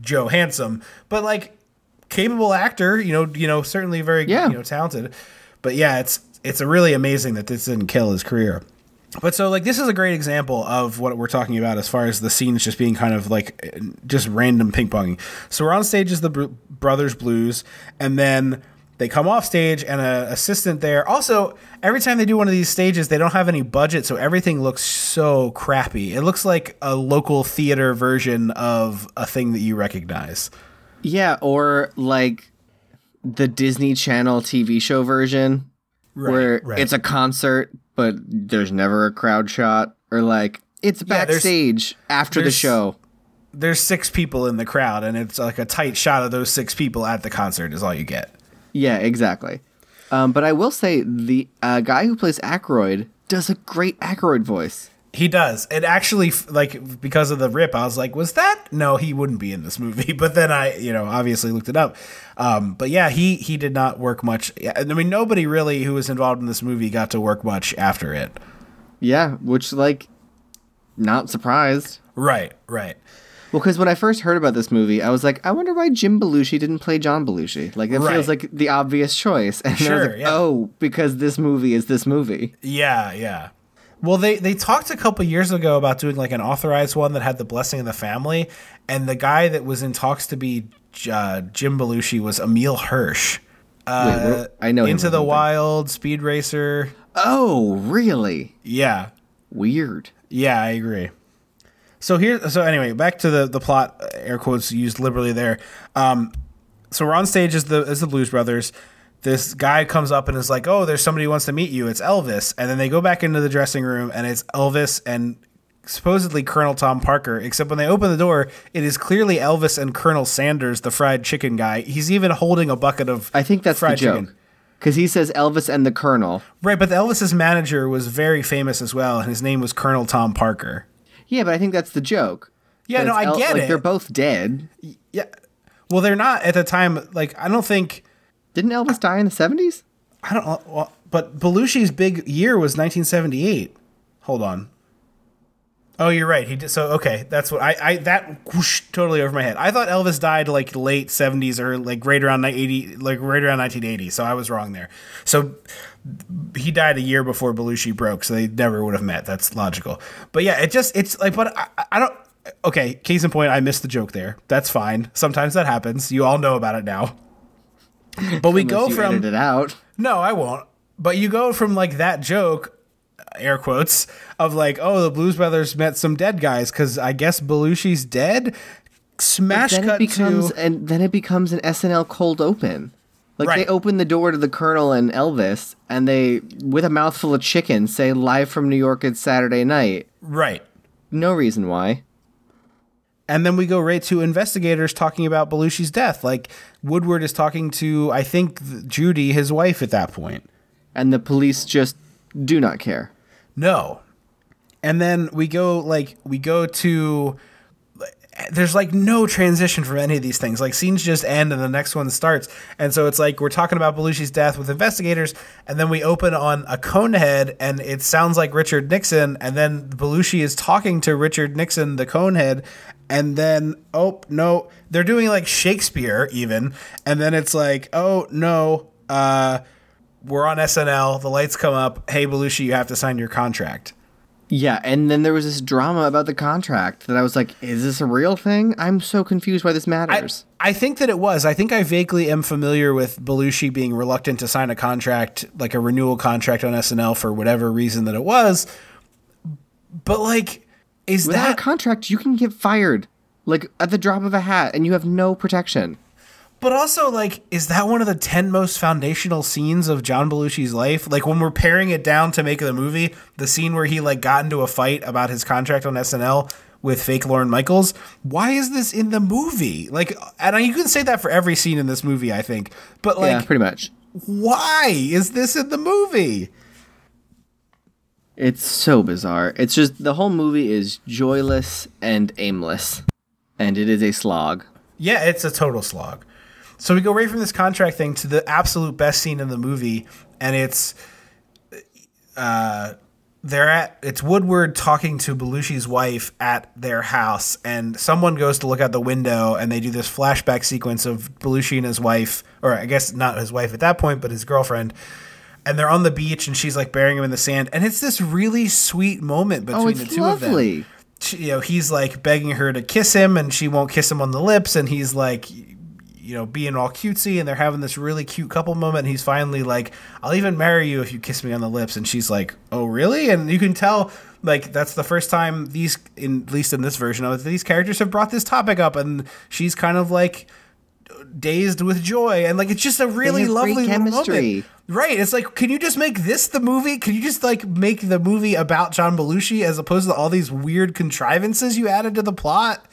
Speaker 1: Joe Handsome, but like capable actor. You know, you know, certainly very
Speaker 2: Yeah.
Speaker 1: you know talented. But yeah, it's it's a really amazing that this didn't kill his career. But so like this is a great example of what we're talking about as far as the scenes just being kind of like just random ping ponging. So we're on stage as the Br- Brothers Blues, and then they come off stage and a assistant there. Also, every time they do one of these stages, they don't have any budget, so everything looks so crappy. It looks like a local theater version of a thing that you recognize.
Speaker 2: Yeah, or like the Disney Channel TV show version where
Speaker 1: right.
Speaker 2: it's a concert but there's never a crowd shot or like it's
Speaker 1: Yeah, there's-
Speaker 2: backstage after the show.
Speaker 1: There's six people in the crowd, and it's like a tight shot of those six people at the concert is all you get.
Speaker 2: Yeah, exactly. Um, but I will say the uh, guy who plays Aykroyd does a great Aykroyd voice.
Speaker 1: He does. It actually, like, because of the rip, I was like, was that? No, he wouldn't be in this movie. But then I, you know, obviously looked it up. Um, but yeah, he he did not work much. Yeah, I mean, nobody really who was involved in this movie got to work much after it.
Speaker 2: Yeah, which like not surprised.
Speaker 1: Right, right.
Speaker 2: Well, because when I first heard about this movie, I was like, I wonder why Jim Belushi didn't play John Belushi. Like, it
Speaker 1: Right.
Speaker 2: feels like the obvious choice. And then I was
Speaker 1: Sure,
Speaker 2: like,
Speaker 1: yeah.
Speaker 2: oh, because this movie is this movie.
Speaker 1: Yeah, yeah. Well, they they talked a couple years ago about doing like an authorized one that had the blessing of the family, and the guy that was in talks to be uh, Jim Belushi was Emile Hirsch. Uh,
Speaker 2: Wait, I know
Speaker 1: Into the. Wild, Speed Racer.
Speaker 2: Oh, really?
Speaker 1: Yeah,
Speaker 2: Weird.
Speaker 1: Yeah, I agree. So here, so anyway, back to the the plot. uh, Air quotes used liberally there. Um, so we're on stage as the as the Blues Brothers. This guy comes up and is like, "Oh, there's somebody who wants to meet you. It's Elvis." And then they go back into the dressing room, and it's Elvis and supposedly Colonel Tom Parker. Except when they open the door, it is clearly Elvis and Colonel Sanders, the fried chicken guy. He's even holding a bucket of
Speaker 2: I think that's the joke.
Speaker 1: chicken.
Speaker 2: Because he says Elvis and the Colonel.
Speaker 1: Right, but the Elvis's manager was very famous as well, and his name was Colonel Tom Parker.
Speaker 2: Yeah, but I think that's the joke.
Speaker 1: Yeah, no, I get
Speaker 2: like,
Speaker 1: it.
Speaker 2: They're both dead.
Speaker 1: Yeah. Well, they're not at the time. Like, I don't think.
Speaker 2: Didn't Elvis die in the 70s?
Speaker 1: I don't. Uh, well, but Belushi's big year was 1978. Hold on. Oh, you're right. He did. So okay, that's what I. I that whoosh, totally over my head. I thought Elvis died like late 70s or like right around 80, like right around 1980. So I was wrong there. So he died a year before Belushi broke, so they never would have met. That's logical. But yeah, it just it's like, but I, I don't. Okay, case in point, I missed the joke there. That's fine. Sometimes that happens. You all know about it now. But we go from
Speaker 2: it out.
Speaker 1: no, I won't. But you go from like that joke, air quotes, of like, oh, the Blues Brothers met some dead guys because I guess Belushi's dead. Smash
Speaker 2: Then
Speaker 1: cut
Speaker 2: it becomes
Speaker 1: to
Speaker 2: and then it becomes an SNL cold open. Like they open the door to the Colonel and Elvis, and they, with a mouthful of chicken, say "Live from New York, it's Saturday night."
Speaker 1: right.
Speaker 2: No reason why.
Speaker 1: And then we go right to investigators talking about Belushi's death. Like Woodward is talking to, I think, Judy, his wife, at that point.
Speaker 2: And the police just do not care.
Speaker 1: No. And then we go like we go to there's like no transition from any of these things. Like scenes just end and the next one starts. And so it's like we're talking about Belushi's death with investigators and then we open on a conehead and it sounds like Richard Nixon and then Belushi is talking to Richard Nixon the conehead and then oh no, they're doing like Shakespeare even and then it's like oh no, uh we're on SNL, the lights come up, hey Belushi, you have to sign your contract.
Speaker 2: Yeah, and then there was this drama about the contract that I was like, "Is this a real thing?" I'm so confused why this
Speaker 1: I,
Speaker 2: matters.
Speaker 1: I think that it was. I think I vaguely am familiar with Belushi being reluctant to sign a contract, like a renewal contract on SNL for whatever reason that it was. But like, is
Speaker 2: Without
Speaker 1: that?
Speaker 2: a contract, you can get fired, like at the drop of a hat, and you have no protection.
Speaker 1: but also, like, is that one of the ten most foundational scenes of John Belushi's life? Like when we're paring it down to make the movie, the scene where he like got into a fight about his contract on SNL with fake Lorne Michaels. Why is this in the movie? Like, and you can say that for every scene in this movie, I think. But like,
Speaker 2: yeah, pretty much.
Speaker 1: why is this in the movie?
Speaker 2: It's so bizarre. It's just the whole movie is joyless and aimless, and it is a slog.
Speaker 1: Yeah, it's a total slog. So we go right from this contract thing to the absolute best scene in the movie, and it's uh, they're at it's Woodward talking to Belushi's wife at their house, and someone goes to look out the window, and they do this flashback sequence of Belushi and his wife, or I guess not his wife at that point, but his girlfriend. And they're on the beach, and she's like burying him in the sand, and it's this really sweet moment oh, between
Speaker 2: Oh,
Speaker 1: the two of them
Speaker 2: lovely.
Speaker 1: she- you know, he's like begging her to kiss him and she won't kiss him on the lips. And he's like, you know, being all cutesy and they're having this really cute couple moment. And he's finally like, I'll even marry you if you kiss me on the lips. And she's like, oh, really? And you can tell, like, that's the first time these, in, at least in this version of it, these characters have brought this topic up. And she's kind of like, dazed with joy and like it's just a really lovely
Speaker 2: chemistry.
Speaker 1: moment. Right. It's like, can you just make this the movie? Can you just like make the movie about John Belushi as opposed to all these weird contrivances you added to the plot?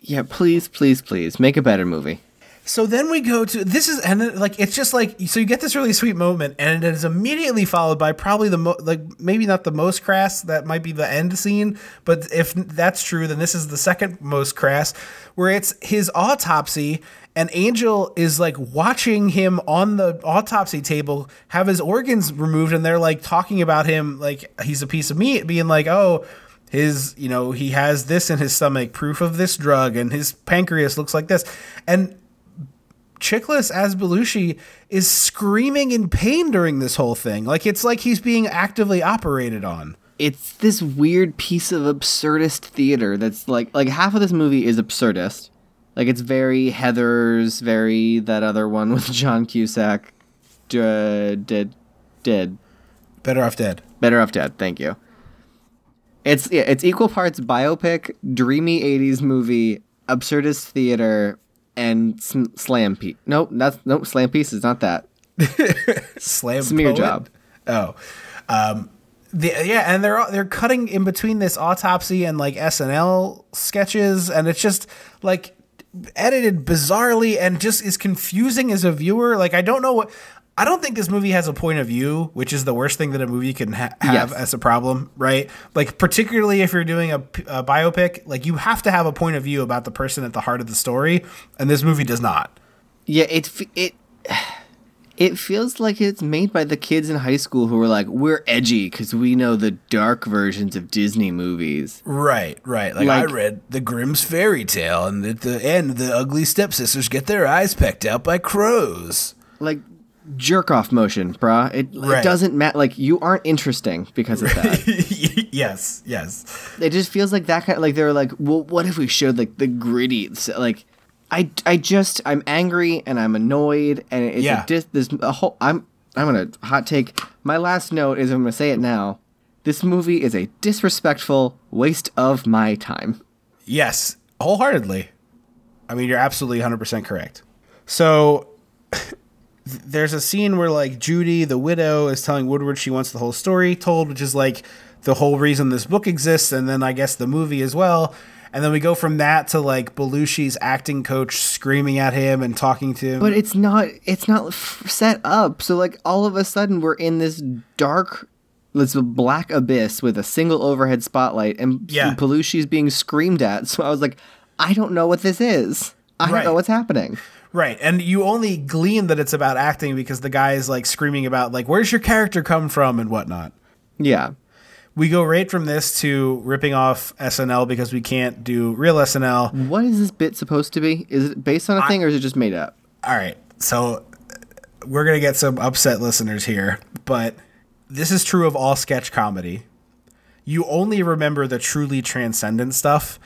Speaker 2: Yeah, please, please, please make a better movie.
Speaker 1: So then we go to this is and then, like it's just like so you get this really sweet moment and it is immediately followed by probably the mo- like maybe not the most crass that might be the end scene but if that's true then this is the second most crass where it's his autopsy and Angel is like watching him on the autopsy table have his organs removed and they're like talking about him like he's a piece of meat being like oh his you know he has this in his stomach proof of this drug and his pancreas looks like this. And Chiklis as Belushi is screaming in pain during this whole thing. Like it's like he's being actively operated on.
Speaker 2: It's this weird piece of absurdist theater that's like like half of this movie is absurdist. Like it's very Heather's, very that other one with John Cusack. D- dead, dead.
Speaker 1: Better off dead.
Speaker 2: Better off dead. Thank you. It's yeah, it's equal parts biopic, dreamy '80s movie, absurdist theater, and slam piece. Nope, that's nope. Slam piece is not that.
Speaker 1: Slam
Speaker 2: Smear
Speaker 1: poet?
Speaker 2: job.
Speaker 1: Oh, um, the, yeah, and they're they're cutting in between this autopsy and like SNL sketches, and it's just like edited bizarrely and just is confusing as a viewer. Like I don't know what. I don't think this movie has a point of view, which is the worst thing that a movie can ha- have
Speaker 2: Yes.
Speaker 1: as a problem, right? Like particularly if you're doing a biopic, like you have to have a point of view about the person at the heart of the story, and this movie does not.
Speaker 2: Yeah, it it it feels like it's made by the kids in high school who are like, we're edgy because we know the dark versions of Disney movies.
Speaker 1: Right, right. Like, I read the Grimm's fairy tale, and at the end, the ugly stepsisters get their eyes pecked out by crows.
Speaker 2: Like jerk off motion, bruh. It,
Speaker 1: Right.
Speaker 2: it doesn't matter. Like you aren't interesting because of that.
Speaker 1: yes, yes.
Speaker 2: it just feels like that kind. like they're like, well, what if we showed like the gritty? Like, I I just I'm angry and I'm annoyed and it's
Speaker 1: Yeah.
Speaker 2: a dis- this a whole. I'm I'm gonna hot take. My last note is I'm gonna say it now. This movie is a disrespectful waste of my time.
Speaker 1: Yes, wholeheartedly. I mean, you're absolutely 100% correct. So th- there's a scene where like Judy, the widow, is telling Woodward she wants the whole story told, which is like the whole reason this book exists, and then I guess the movie as well. And then we go from that to like Belushi's acting coach screaming at him and talking to him.
Speaker 2: But it's not it's not f- set up. So like all of a sudden we're in this dark this black abyss with a single overhead spotlight and
Speaker 1: Yeah.
Speaker 2: Belushi's being screamed at. So I was like, I don't know what this is. I
Speaker 1: Right.
Speaker 2: don't know what's happening.
Speaker 1: Right. And you only glean that it's about acting because the guy is like screaming about like where's your character come from and whatnot.
Speaker 2: Yeah.
Speaker 1: We go right from this to ripping off SNL because we can't do real SNL.
Speaker 2: What is this bit supposed to be? Is it based on a thing or is it just made up?
Speaker 1: All right. So uh, we're going to get some upset listeners here, but this is true of all sketch comedy. You only remember the truly transcendent stuff,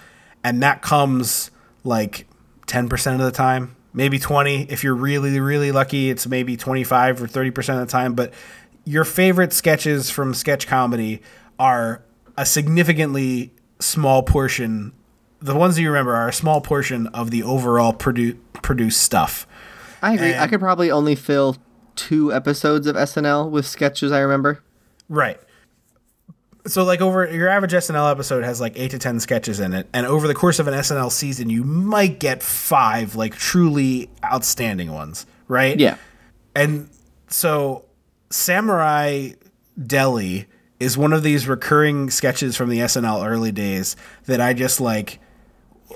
Speaker 1: and that comes like 10% of the time, maybe 20. If you're really really lucky, it's maybe 25 or 30% of the time, but your favorite sketches from sketch comedy are a significantly small portion the ones that you remember are a small portion of the overall produ- produced stuff.
Speaker 2: I agree. I could probably only fill two episodes of SNL with sketches I remember.
Speaker 1: Right. So like over your average SNL episode has like eight to ten sketches in it, and over the course of an SNL season, you might get five like truly outstanding ones, right?
Speaker 2: Yeah.
Speaker 1: And so Samurai Deli is one of these recurring sketches from the SNL early days that I just like.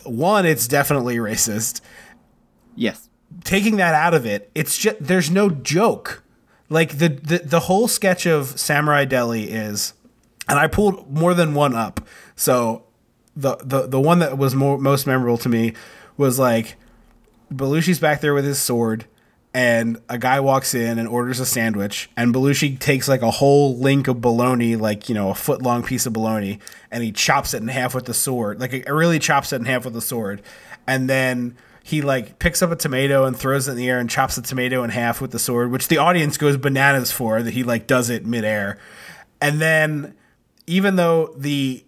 Speaker 1: One, it's definitely racist.
Speaker 2: Yes.
Speaker 1: Taking that out of it, it's just there's no joke. Like the the, the whole sketch of Samurai Deli is, and I pulled more than one up. So the the the one that was more, most memorable to me was like Belushi's back there with his sword, and a guy walks in and orders a sandwich, and Belushi takes like a whole link of bologna, like you know a foot long piece of bologna, and he chops it in half with the sword, like it really chops it in half with the sword, and then he like picks up a tomato and throws it in the air and chops the tomato in half with the sword, which the audience goes bananas for that he like does it midair, and then even though the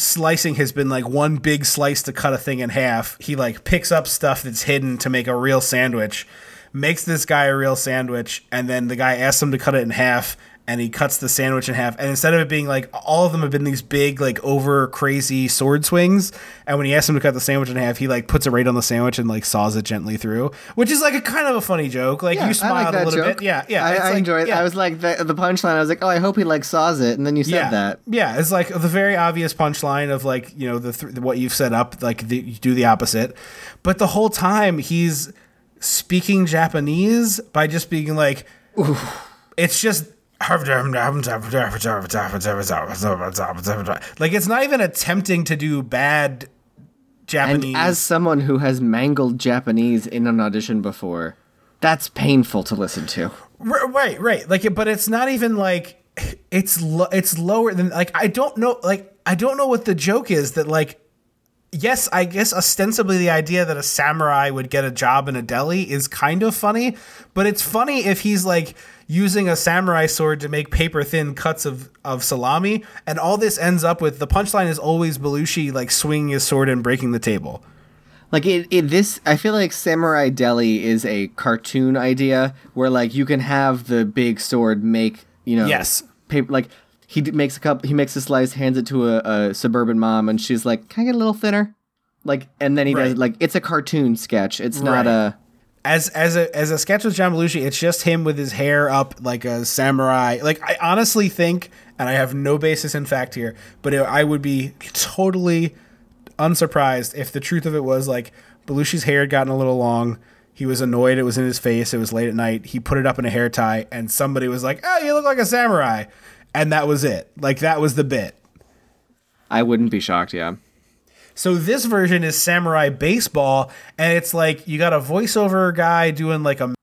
Speaker 1: slicing has been like one big slice to cut a thing in half. He like picks up stuff that's hidden to make a real sandwich, makes this guy a real sandwich, and then the guy asks him to cut it in half, and he cuts the sandwich in half. And instead of it being like all of them have been these big like over crazy sword swings, and when he asks him to cut the sandwich in half, he like puts it right on the sandwich and like saws it gently through, which is like a kind of a funny joke. Like you smiled a little bit, yeah, yeah.
Speaker 2: I, I
Speaker 1: like-
Speaker 2: enjoyed it.
Speaker 1: yeah.
Speaker 2: I was like the, the punchline. I was like, oh, I hope he like saws it, and then you said
Speaker 1: yeah,
Speaker 2: that.
Speaker 1: Yeah, it's like the very obvious punchline of like you know the th- what you've set up, like the, you do the opposite, but the whole time he's speaking Japanese by just being like, it's just. Like it's not even attempting to do bad Japanese.
Speaker 2: And as someone who has mangled Japanese in an audition before, that's painful to listen to.
Speaker 1: Right, right. Like, but it's not even like it's lo- it's lower than like I don't know like I don't know what the joke is that like yes, I guess ostensibly the idea that a samurai would get a job in a deli is kind of funny, but it's funny if he's like using a samurai sword to make paper thin cuts of, of salami, and all this ends up with the punchline is always Belushi like swinging his sword and breaking the table.
Speaker 2: Like it, it this I feel like Samurai Deli is a cartoon idea where like you can have the big sword make, you know,
Speaker 1: Yes.
Speaker 2: paper like he makes a cup he makes a slice, hands it to a, a suburban mom and she's like, "Can I get a little thinner?" Like and then he
Speaker 1: Right.
Speaker 2: does like it's a cartoon sketch. It's not
Speaker 1: Right.
Speaker 2: a
Speaker 1: as as a as a sketch with John Belushi, it's just him with his hair up like a samurai. Like I honestly think, and I have no basis in fact here, but it, I would be totally unsurprised if the truth of it was like Belushi's hair had gotten a little long. He was annoyed. It was in his face. It was late at night. He put it up in a hair tie, and somebody was like, "Oh, you look like a samurai," and that was it. Like that was the bit.
Speaker 2: I wouldn't be shocked, yeah.
Speaker 1: So this version is samurai baseball, and it's like you got a voiceover guy doing like a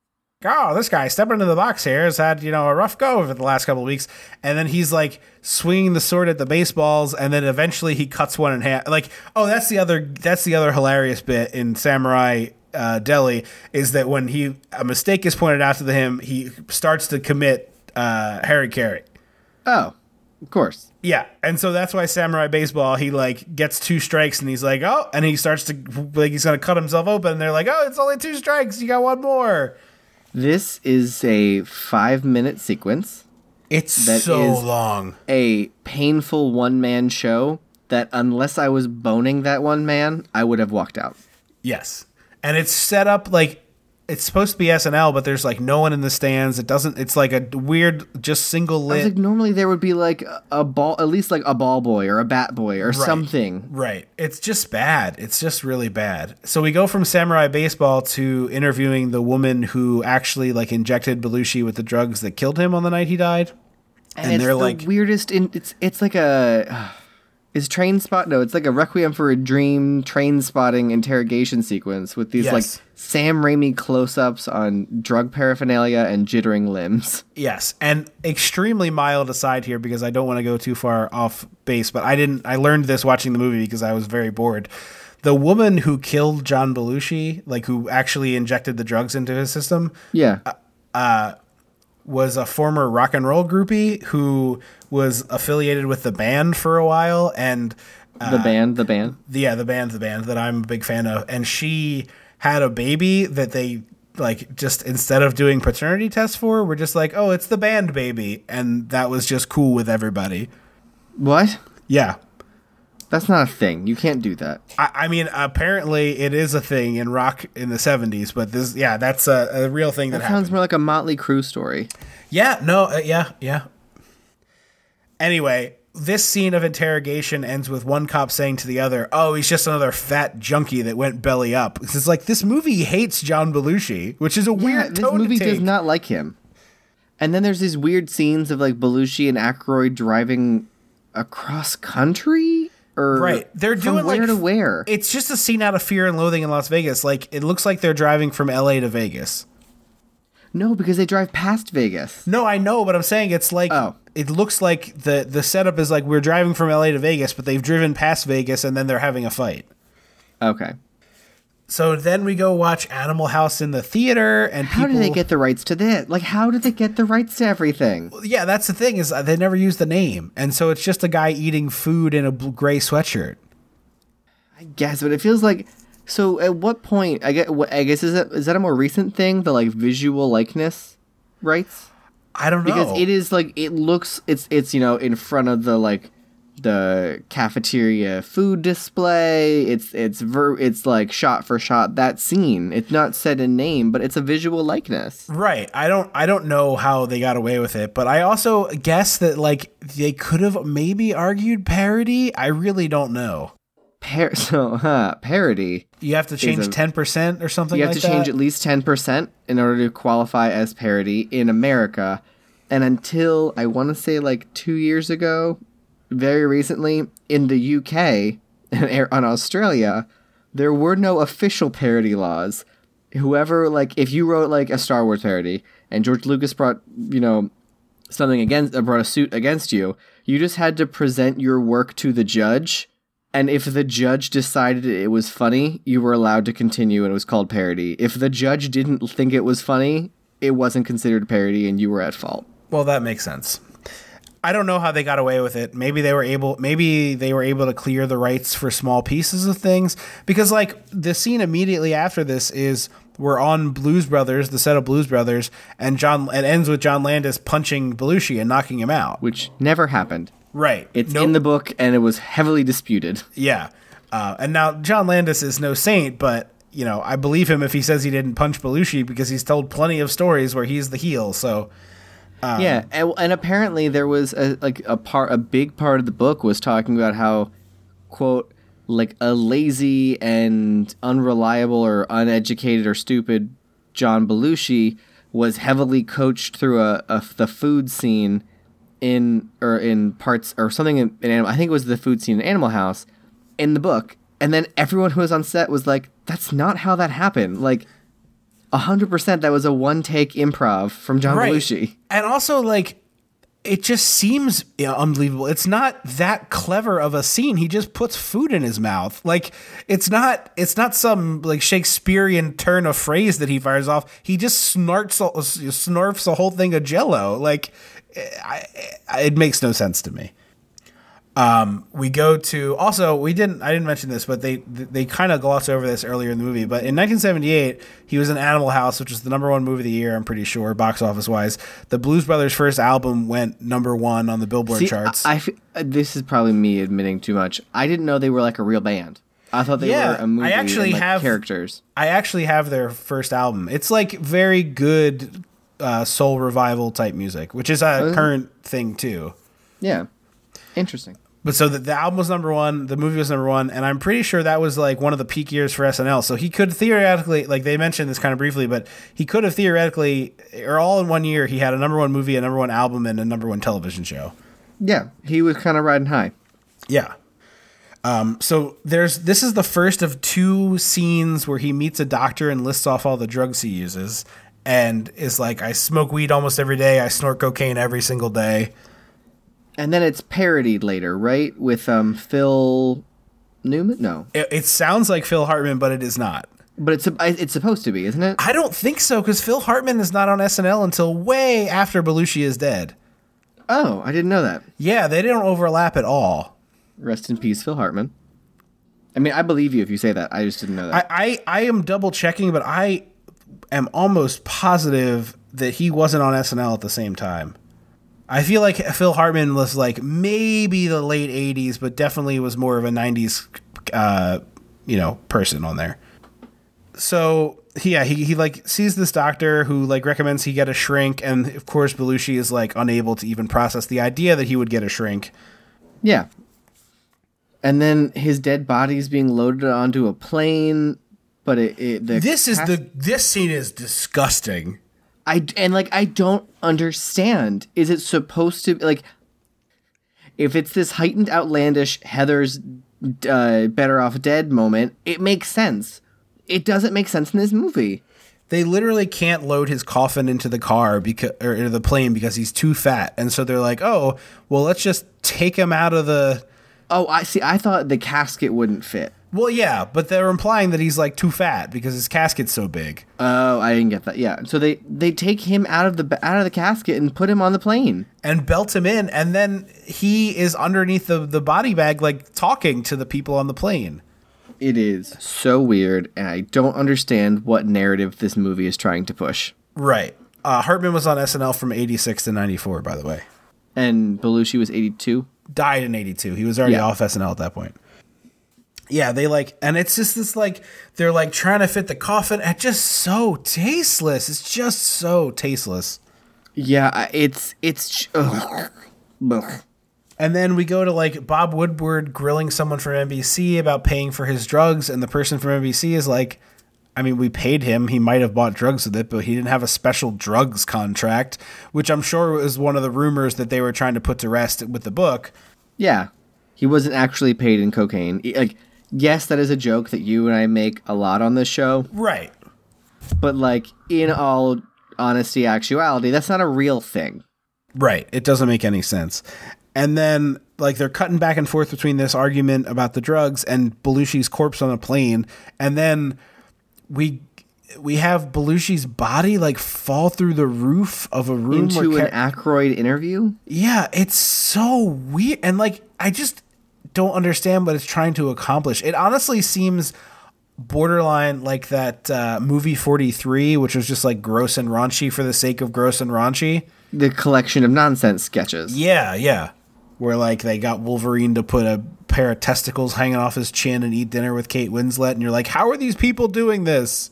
Speaker 1: oh this guy stepping into the box here has had you know a rough go over the last couple of weeks, and then he's like swinging the sword at the baseballs, and then eventually he cuts one in half. Like oh that's the other that's the other hilarious bit in Samurai. Uh, Deli is that when he a mistake is pointed out to him, he starts to commit uh, hari-kari.
Speaker 2: Oh, of course.
Speaker 1: Yeah, and so that's why Samurai Baseball he like gets two strikes and he's like, oh, and he starts to like he's gonna cut himself open. And they're like, oh, it's only two strikes. You got one more.
Speaker 2: This is a 5-minute sequence.
Speaker 1: It's
Speaker 2: That
Speaker 1: so
Speaker 2: is-
Speaker 1: long.
Speaker 2: a painful one man show that unless I was boning that one man, I would have walked out.
Speaker 1: Yes, and it's set up like it's supposed to be SNL, but there's like no one in the stands. It doesn't. It's like a weird, just single lit.
Speaker 2: like, normally there would be like a- ball, at least like a ball boy or a bat boy or something.
Speaker 1: Right. It's just bad. It's just really bad. So we go from samurai baseball to interviewing the woman who actually like injected Belushi with the drugs that killed him on the night he died.
Speaker 2: And,
Speaker 1: And
Speaker 2: it's
Speaker 1: they're
Speaker 2: the
Speaker 1: like-
Speaker 2: weirdest. In it's it's like a. Is train spot? No, it's like a Requiem for a Dream train spotting interrogation sequence with these like Sam Raimi close ups on drug paraphernalia and jittering limbs.
Speaker 1: Yes, and extremely mild aside here because I don't want to go too far off base, but I didn't. I learned this watching the movie because I was very bored. The woman who killed John Belushi, like who actually injected the drugs into his system,
Speaker 2: Yeah.
Speaker 1: Uh, uh, was a former rock and roll groupie who was affiliated with the band for a while, and
Speaker 2: the uh, band, the band.
Speaker 1: the, yeah, the band, the band that I'm a big fan of, and she had a baby that they like just instead of doing paternity tests for, were just like, oh, it's the band baby, and that was just cool with everybody.
Speaker 2: What?
Speaker 1: Yeah.
Speaker 2: That's not a thing. You can't do that.
Speaker 1: I, I mean, apparently it is a thing in rock in the 70s, but this, yeah, that's a, a real thing that,
Speaker 2: That
Speaker 1: happened.
Speaker 2: sounds more like a Motley Crue story.
Speaker 1: Yeah, no, uh, yeah, yeah. Anyway, this scene of interrogation ends with one cop saying to the other, "Oh, he's just another fat junkie that went belly up." It's like this movie hates John Belushi, which is a
Speaker 2: Yeah,
Speaker 1: weird
Speaker 2: this
Speaker 1: tone
Speaker 2: movie does not like him. And then there's these weird scenes of like Belushi and Aykroyd driving across country, or
Speaker 1: Right, they're
Speaker 2: from
Speaker 1: doing
Speaker 2: where
Speaker 1: like
Speaker 2: to where?
Speaker 1: It's just a scene out of Fear and Loathing in Las Vegas. Like it looks like they're driving from L.A. to Vegas.
Speaker 2: no, because they drive past Vegas.
Speaker 1: No, I know, but I'm saying it's like
Speaker 2: Oh.
Speaker 1: it looks like the the setup is like we're driving from LA to Vegas, but they've driven past Vegas and then they're having a fight.
Speaker 2: Okay,
Speaker 1: So then we go watch Animal House in the theater, and
Speaker 2: how
Speaker 1: people.
Speaker 2: did they get the rights to that? Like, how did they get the rights to everything?
Speaker 1: Yeah, that's the thing is uh, they never use the name, and so it's just a guy eating food in a gray sweatshirt.
Speaker 2: I guess, but it feels like. So, at what point? I guess. I guess is that is that a more recent thing? The like visual likeness rights.
Speaker 1: I don't know
Speaker 2: because it is like it looks it's it's you know in front of the like the cafeteria food display it's it's ver- it's like shot for shot that scene it's not said in name but it's a visual likeness
Speaker 1: Right. I don't I don't know how they got away with it, but I also guess that like they could have maybe argued parody. I really don't know.
Speaker 2: Par- so huh parody
Speaker 1: You have to change ten percent or something.
Speaker 2: you have
Speaker 1: like
Speaker 2: to change
Speaker 1: that?
Speaker 2: at least 10% in order to qualify as parody in america and until i want to say like two years ago very recently in the uk and on australia there were no official parody laws whoever like if you wrote like a star wars parody and george lucas brought you know something against uh, brought a suit against you you just had to present your work to the judge and if the judge decided it was funny, you were allowed to continue and it was called parody. If the judge didn't think it was funny, it wasn't considered parody and you were at fault.
Speaker 1: Well, that makes sense. I don't know how they got away with it. Maybe they were able maybe they were able to clear the rights for small pieces of things because like the scene immediately after this is we're on Blues Brothers, the set of Blues Brothers, and John it ends with John Landis punching Belushi and knocking him out.
Speaker 2: Which never happened.
Speaker 1: Right.
Speaker 2: It's
Speaker 1: Nope.
Speaker 2: in the book and it was heavily disputed.
Speaker 1: Yeah. Uh, and now John Landis is no saint, but you know, I believe him if he says he didn't punch Belushi because he's told plenty of stories where he's the heel. So Um,
Speaker 2: yeah, and, and apparently there was a, like a part, a big part of the book was talking about how, quote, like a lazy and unreliable or uneducated or stupid John Belushi was heavily coached through a, a the food scene in or in parts or something in, in Animal. I think it was the food scene in Animal House in the book, and then everyone who was on set was like, "That's not how that happened." Like. Hundred percent, that was a one-take improv from John Belushi.
Speaker 1: And also, like, it just seems yeah, unbelievable. It's not that clever of a scene. He just puts food in his mouth. Like, it's not. It's not some like Shakespearean turn of phrase that he fires off. He just snorts, uh, snarfs a whole thing of Jello. Like, eh, I, I, it makes no sense to me. Um, we go to also we didn't I didn't mention this, but they they kind of gloss over this earlier in the movie. But in 1978, he was in Animal House, which was the number one movie of the year. I'm pretty sure, box office wise. The Blues Brothers' first album went number one on the Billboard
Speaker 2: See,
Speaker 1: charts.
Speaker 2: I, I uh, this is probably me admitting too much. I didn't know they were like a real band. I thought they
Speaker 1: Yeah,
Speaker 2: were a movie
Speaker 1: I actually
Speaker 2: and, like,
Speaker 1: have-
Speaker 2: characters.
Speaker 1: I actually have their first album. It's like very good uh, soul revival type music, which is a
Speaker 2: it?
Speaker 1: current thing too.
Speaker 2: Yeah, interesting.
Speaker 1: But so the, the album was number one, the movie was number one, and I'm pretty sure that was like one of the peak years for SNL. So he could theoretically, like they mentioned this kind of briefly, but he could have theoretically, or all in one year, he had a number one movie, a number one album, and a number one television show.
Speaker 2: Yeah, he was kind of riding high.
Speaker 1: Yeah. Um, so there's this is the first of two scenes where he meets a doctor and lists off all the drugs he uses, and is like, I smoke weed almost every day, I snort cocaine every single day.
Speaker 2: And then it's parodied later, right? With um Phil Newman. No,
Speaker 1: It, it sounds like Phil Hartman, but it is not.
Speaker 2: but it's it's supposed to be, isn't it?
Speaker 1: I don't think so because Phil Hartman is not on SNL until way after Belushi is dead.
Speaker 2: Oh, I didn't know that.
Speaker 1: Yeah, they don't overlap at all.
Speaker 2: Rest in peace, Phil Hartman. I mean, I believe you if you say that. I just didn't know that.
Speaker 1: I, I, I am double checking, but I am almost positive that he wasn't on SNL at the same time. I feel like Phil Hartman was like maybe the late '80s, but definitely was more of a '90s, uh, you know, person on there. So yeah, he he like sees this doctor who like recommends he get a shrink, and of course Belushi is like unable to even process the idea that he would get a shrink.
Speaker 2: Yeah. And then his dead body is being loaded onto a plane, but it, it the
Speaker 1: This is the this scene is disgusting.
Speaker 2: I and like I don't understand. Is it supposed to like if it's this heightened outlandish Heather's uh, better off dead moment, it makes sense. It doesn't make sense in this movie.
Speaker 1: They literally can't load his coffin into the car because or into the plane because he's too fat, and so they're like, "Oh, well, let's just take him out of the."
Speaker 2: Oh, I see. I thought the casket wouldn't fit.
Speaker 1: Well, yeah, but they're implying that he's like too fat because his casket's so big.
Speaker 2: Oh, I didn't get that. Yeah. So they they take him out of the out of the casket and put him on the plane.
Speaker 1: and belt him in and then he is underneath the, the body bag like talking to the people on the plane
Speaker 2: It is so weird, and I don't understand what narrative this movie is trying to push.
Speaker 1: right uh, hartman was on snl from 86 to 94 by the way
Speaker 2: And Belushi was eighty two.
Speaker 1: died in 82 he was already
Speaker 2: Yeah.
Speaker 1: off snl at that point yeah they like and it's just this like they're like trying to fit the coffin and just so tasteless it's just so tasteless
Speaker 2: Yeah, it's it's. Ugh.
Speaker 1: And then we go to like Bob Woodward grilling someone from NBC about paying for his drugs, and the person from NBC is like, I mean, we paid him. He might have bought drugs with it, but he didn't have a special drugs contract, which I'm sure was one of the rumors that they were trying to put to rest with the book.
Speaker 2: Yeah, he wasn't actually paid in cocaine. Like, yes, that is a joke that you and I make a lot on this show,
Speaker 1: Right.
Speaker 2: but like in all honesty, actuality, that's not a real thing.
Speaker 1: Right. It doesn't make any sense. And then like they're cutting back and forth between this argument about the drugs and Belushi's corpse on a plane, and then we we have Belushi's body like fall through the roof of a room
Speaker 2: Into an Aykroyd interview.
Speaker 1: yeah, it's so weird and like I just don't understand what it's trying to accomplish. It honestly seems borderline like that uh, movie 43 which was just like gross and raunchy for the sake of gross and raunchy
Speaker 2: The collection of nonsense sketches.
Speaker 1: yeah, yeah. Where like they got Wolverine to put a pair of testicles hanging off his chin and eat dinner with Kate Winslet, and you're like, how are these people doing this?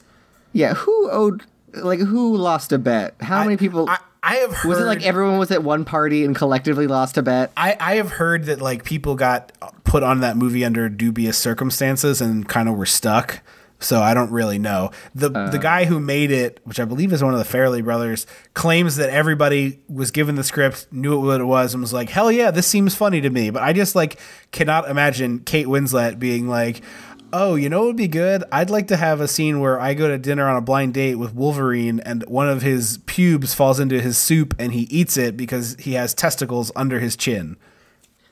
Speaker 2: Yeah, who owed like who lost a bet? How many people?
Speaker 1: I, I have heard.
Speaker 2: was it like everyone was at one party and collectively lost a bet?
Speaker 1: I, I have heard that like people got put on that movie under dubious circumstances and kind of were stuck. So I don't really know. The uh. the guy who made it, which I believe is one of the Farrelly brothers, claims that everybody was given the script, knew what it was, and was like, "Hell yeah, this seems funny to me." But I just like cannot imagine Kate Winslet being like, "Oh, you know what would be good? I'd like to have a scene where I go to dinner on a blind date with Wolverine, and one of his pubes falls into his soup, and he eats it because he has testicles under his chin."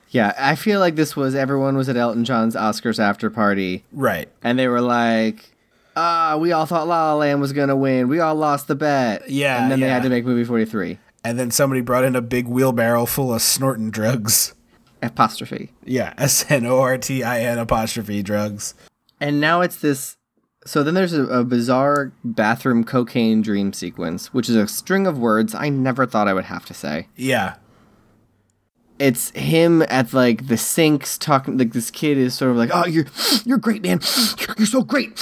Speaker 2: Yeah, I feel like this was everyone was at Elton John's Oscars after party,
Speaker 1: Right.
Speaker 2: and they were like, "Ah, we all thought La La Land was gonna win. We all lost the bet."
Speaker 1: Yeah,
Speaker 2: and then they had to make movie forty three
Speaker 1: and then somebody brought in a big wheelbarrow full of snorting drugs.
Speaker 2: apostrophe.
Speaker 1: Yeah, S N O R T I N apostrophe drugs.
Speaker 2: And now it's this. So then there's a, a bizarre bathroom cocaine dream sequence, which is a string of words I never thought I would have to say.
Speaker 1: Yeah,
Speaker 2: It's him at like the sinks talking. Like this kid is sort of like, "Oh, you're you're great, man. You're so great,"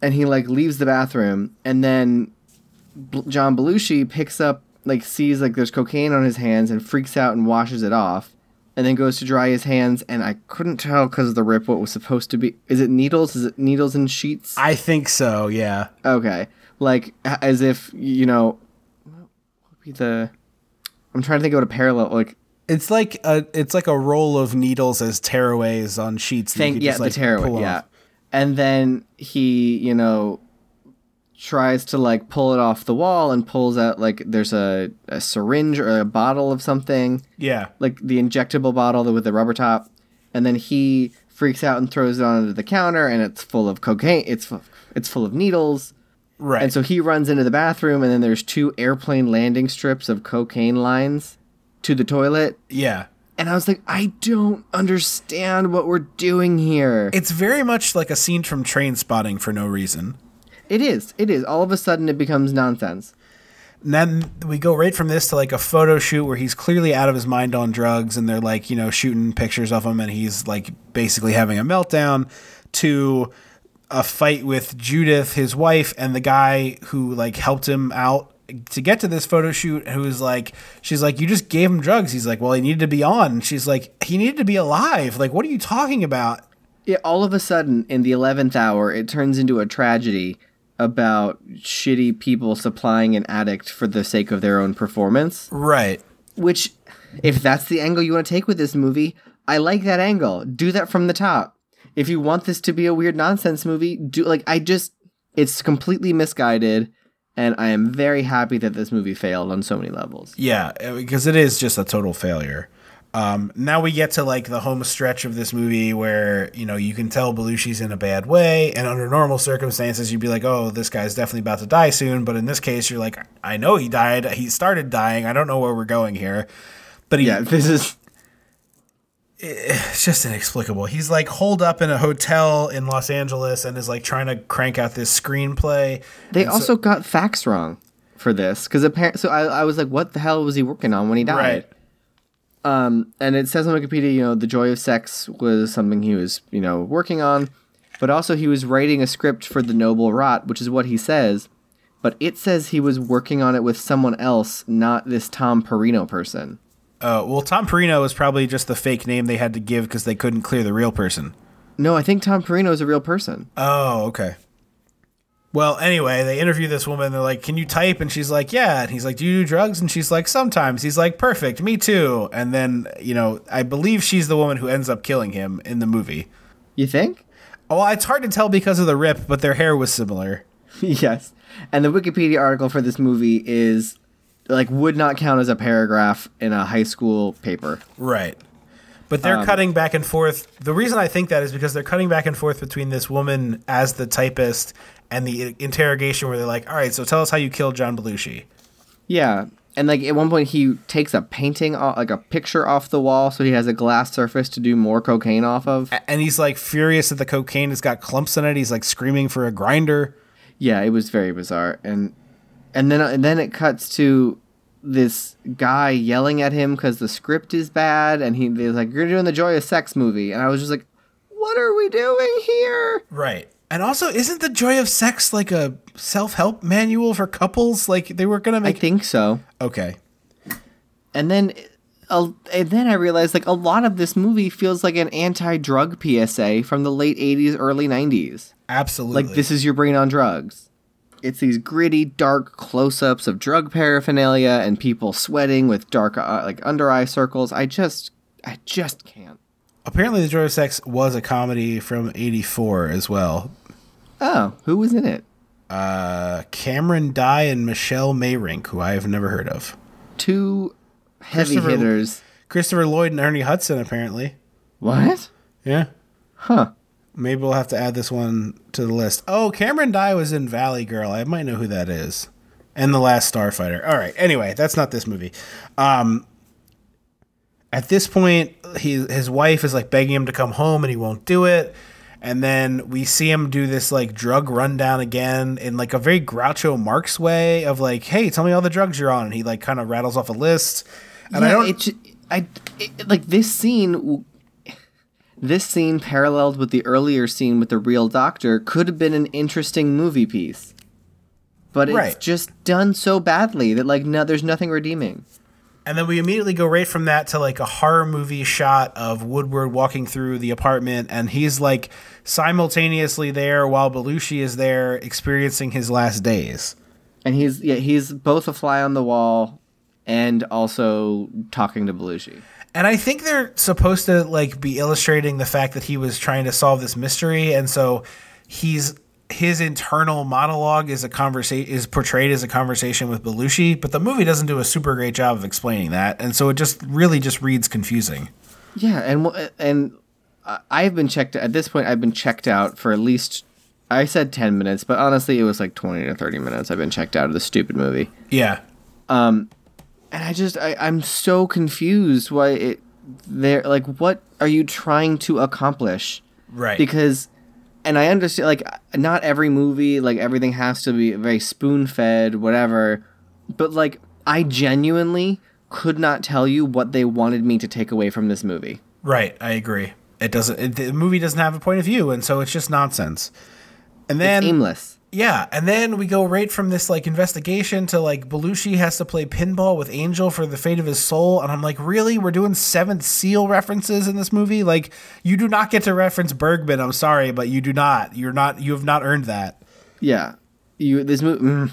Speaker 2: and he like leaves the bathroom, and then B- John Belushi picks up like sees like there's cocaine on his hands and freaks out and washes it off, and then goes to dry his hands, and I couldn't tell because of the rip what was supposed to be. Is it needles? Is it needles and sheets?
Speaker 1: I think so. Yeah,
Speaker 2: Okay, like as if you know, what would be the? I'm trying to think of what a parallel like.
Speaker 1: it's like a it's like a roll of needles as tearaways on sheets. that you
Speaker 2: Thank
Speaker 1: could
Speaker 2: yeah,
Speaker 1: just,
Speaker 2: the tearaway,
Speaker 1: pull
Speaker 2: yeah.
Speaker 1: off.
Speaker 2: And then he, you know, tries to like pull it off the wall and pulls out like there's a, a syringe or a bottle of something,
Speaker 1: yeah,
Speaker 2: like the injectable bottle with the rubber top, and then he freaks out and throws it onto the counter and it's full of cocaine. It's it's full of needles.
Speaker 1: right.
Speaker 2: And so he runs into the bathroom and then there's two airplane landing strips of cocaine lines to the toilet.
Speaker 1: yeah,
Speaker 2: And I was like, I don't understand what we're doing here.
Speaker 1: it's very much like a scene from Train Spotting for no reason.
Speaker 2: It is. It is. All of a sudden, it becomes nonsense.
Speaker 1: And then we go right from this to like a photo shoot where he's clearly out of his mind on drugs and they're like, you know, shooting pictures of him and he's like basically having a meltdown to a fight with Judith, his wife, and the guy who like helped him out to get to this photo shoot who's like she's like you just gave him drugs he's like well he needed to be on she's like he needed to be alive like what are you talking about
Speaker 2: Yeah, all of a sudden, in the 11th hour, it turns into a tragedy about shitty people supplying an addict for the sake of their own performance.
Speaker 1: right
Speaker 2: Which, if that's the angle you want to take with this movie, I like that angle. Do that from the top. If you want this to be a weird nonsense movie, do like I just it's completely misguided and I am very happy that this movie failed on so many levels.
Speaker 1: Yeah, because it is just a total failure. Um, now we get to like the home stretch of this movie where you know you can tell Belushi's in a bad way, and under normal circumstances you'd be like, "Oh, this guy's definitely about to die soon." But in this case, you're like, "I know he died. He started dying. I don't know where we're going here." But he,
Speaker 2: Yeah, this is
Speaker 1: it's just inexplicable. He's like holed up in a hotel in Los Angeles and is like trying to crank out this screenplay.
Speaker 2: They
Speaker 1: And so-
Speaker 2: also got facts wrong for this because apparently, so I, I was like, what the hell was he working on when he died?
Speaker 1: Right.
Speaker 2: Um, and it says on Wikipedia, you know, the joy of sex was something he was, you know, working on, but also he was writing a script for the Noble Rot, which is what he says. But it says he was working on it with someone else, not this Tom Perino person.
Speaker 1: Uh, well, Tom Perino was probably just the fake name they had to give because they couldn't clear the real person.
Speaker 2: No, I think Tom Perino is a real person.
Speaker 1: Oh, okay. Well, anyway, they interview this woman. They're like, "Can you type?" And she's like, "Yeah." And he's like, "Do you do drugs?" And she's like, "Sometimes." He's like, "Perfect, me too." And then, you know, I believe she's the woman who ends up killing him in the movie.
Speaker 2: You think?
Speaker 1: Well, it's hard to tell because of the rip, but their hair was similar.
Speaker 2: yes. And the Wikipedia article for this movie is like would not count as a paragraph in a high school paper.
Speaker 1: Right. But they're um, cutting back and forth. The reason I think that is because they're cutting back and forth between this woman as the typist and the interrogation where they're like, "All right, so tell us how you killed John Belushi."
Speaker 2: Yeah. And like at one point he takes a painting off, like a picture off the wall so he has a glass surface to do more cocaine off of.
Speaker 1: and he's like furious that the cocaine has got clumps in it. He's like screaming for a grinder.
Speaker 2: Yeah, it was very bizarre. And and then and then it cuts to this guy yelling at him cuz the script is bad and he he's like you're doing the joy of sex movie and I was just like what are we doing here?
Speaker 1: Right. And also, isn't the joy of sex like a self-help manual for couples? Like they were gonna make.
Speaker 2: I think so.
Speaker 1: okay.
Speaker 2: And then uh, and then I realized like a lot of this movie feels like an anti-drug PSA from the late 80s early 90s.
Speaker 1: Absolutely.
Speaker 2: Like this is your brain on drugs. It's these gritty, dark close-ups of drug paraphernalia and people sweating with dark, uh, like under eye circles. I just, I just can't.
Speaker 1: Apparently, the joy of sex was a comedy from '84 as well.
Speaker 2: Oh, who was in it?
Speaker 1: Uh, Cameron Dye and Michelle Meyrink, who I have never heard of.
Speaker 2: Two heavy
Speaker 1: Christopher-
Speaker 2: hitters.
Speaker 1: Christopher Lloyd and Ernie Hudson, apparently.
Speaker 2: What?
Speaker 1: Yeah.
Speaker 2: Huh?
Speaker 1: Maybe we'll have to add this one to the list. Oh, Cameron Dye was in Valley Girl. I might know who that is. And The Last Starfighter. All right. Anyway, that's not this movie. Um, at this point, he his wife is like begging him to come home, and he won't do it. And then we see him do this like drug rundown again in like a very Groucho Marx way of like, "Hey, tell me all the drugs you're on," and he like kind of rattles off a list. And I don't.
Speaker 2: it, I, it, like this scene. w- This scene, paralleled with the earlier scene with the real doctor, could have been an interesting movie piece. But it's
Speaker 1: Right.
Speaker 2: just done so badly that like no, there's nothing redeeming.
Speaker 1: And then we immediately go right from that to like a horror movie shot of Woodward walking through the apartment, and he's like simultaneously there while Belushi is there experiencing his last days.
Speaker 2: And he's yeah, he's both a fly on the wall and also talking to Belushi.
Speaker 1: And I think they're supposed to like be illustrating the fact that he was trying to solve this mystery, and so he's his internal monologue is a conversation is portrayed as a conversation with Belushi, but the movie doesn't do a super great job of explaining that, and so it just really just reads confusing.
Speaker 2: Yeah, and and I- I've been checked at this point. I've been checked out for at least I said ten minutes, but honestly, it was like twenty to thirty minutes. I've been checked out of this stupid movie,
Speaker 1: Yeah, um,
Speaker 2: and I just I, I'm so confused. Why it there like what are you trying to accomplish?
Speaker 1: right.
Speaker 2: because and i understand like not every movie like everything has to be very spoon fed whatever but like I genuinely could not tell you what they wanted me to take away from this movie.
Speaker 1: Right, I agree. It doesn't. It, the movie doesn't have a point of view, and so it's just nonsense. And then
Speaker 2: It's aimless.
Speaker 1: Yeah, and then we go right from this like investigation to like Belushi has to play pinball with Angel for the fate of his soul, and I'm like, really? We're doing Seventh Seal references in this movie? Like, you do not get to reference Bergman. I'm sorry, but you do not. You're not. You have not earned that.
Speaker 2: Yeah. You this movie mm,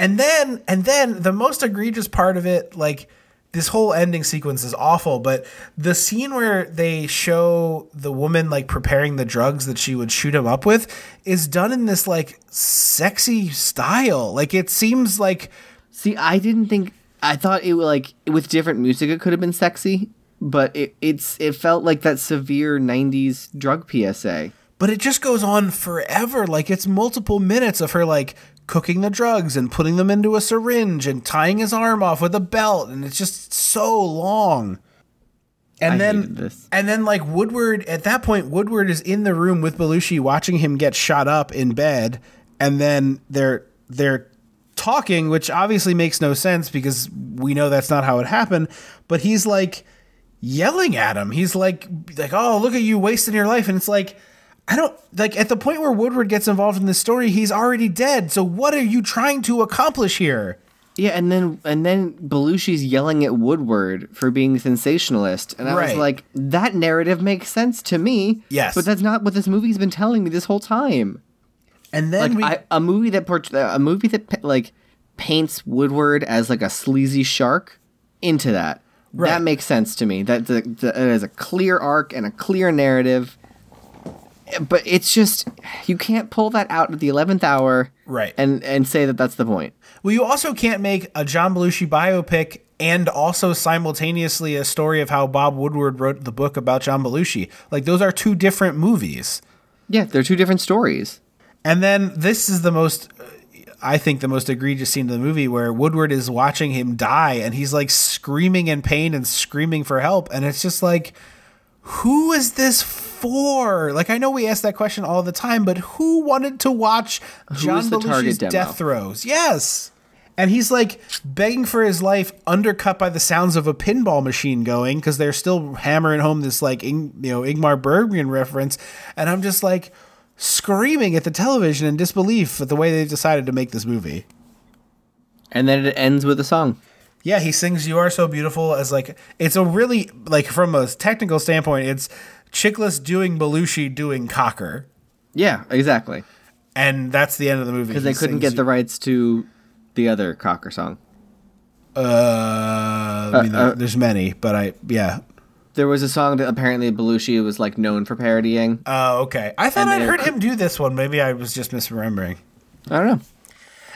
Speaker 1: And then, and then the most egregious part of it, like this whole ending sequence is awful, but the scene where they show the woman like preparing the drugs that she would shoot him up with is done in this like sexy style. Like it seems like
Speaker 2: See, I didn't think I thought it would like with different music it could have been sexy, but it, it's it felt like that severe 90s drug PSA.
Speaker 1: but it just goes on forever. Like it's multiple minutes of her like cooking the drugs and putting them into a syringe and tying his arm off with a belt, and it's just so long. And
Speaker 2: I
Speaker 1: then,
Speaker 2: hated this.
Speaker 1: and then, like Woodward at that point, Woodward is in the room with Belushi, watching him get shot up in bed, and then they're they're talking, which obviously makes no sense because we know that's not how it happened. But he's like yelling at him. He's like, like, oh, look at you wasting your life, and it's like. I don't like at the point where Woodward gets involved in the story, he's already dead. So what are you trying to accomplish here?
Speaker 2: Yeah, and then and then Belushi's yelling at Woodward for being sensationalist, and I
Speaker 1: Right.
Speaker 2: was like, that narrative makes sense to me.
Speaker 1: Yes.
Speaker 2: but that's not what this movie's been telling me this whole time.
Speaker 1: And then
Speaker 2: Like
Speaker 1: we
Speaker 2: I, a movie that port- a movie that like paints Woodward as like a sleazy shark into that.
Speaker 1: Right.
Speaker 2: That makes sense to me. That that- that is a clear arc and a clear narrative. But it's just you can't pull that out at the eleventh hour,
Speaker 1: Right.
Speaker 2: And and say that that's the point.
Speaker 1: Well, you also can't make a John Belushi biopic and also simultaneously a story of how Bob Woodward wrote the book about John Belushi. Like those are two different movies.
Speaker 2: Yeah, they're two different stories.
Speaker 1: And then this is the most I think the most egregious scene of the movie where Woodward is watching him die and he's like screaming in pain and screaming for help and it's just like who is this for? Like I know we ask that question all the time, but who wanted to watch John
Speaker 2: is
Speaker 1: Belushi's death throes? Yes. And he's like begging for his life, undercut by the sounds of a pinball machine going because they're still hammering home this like Ing, you know Ingmar Bergman reference, and I'm just like screaming at the television in disbelief at the way they decided to make this movie.
Speaker 2: And then it ends with a song.
Speaker 1: Yeah, he sings "You Are So Beautiful" as like it's a really like from a technical standpoint, it's Chiklis doing Belushi doing Cocker,
Speaker 2: Yeah, exactly.
Speaker 1: and that's the end of the movie
Speaker 2: Because they couldn't get the rights to the other Cocker song.
Speaker 1: Uh, I mean, there- there's many, but I yeah.
Speaker 2: There was a song that apparently Belushi was like known for parodying.
Speaker 1: Oh, okay. I thought
Speaker 2: they're-
Speaker 1: heard him do this one. Maybe I was just misremembering.
Speaker 2: I don't know.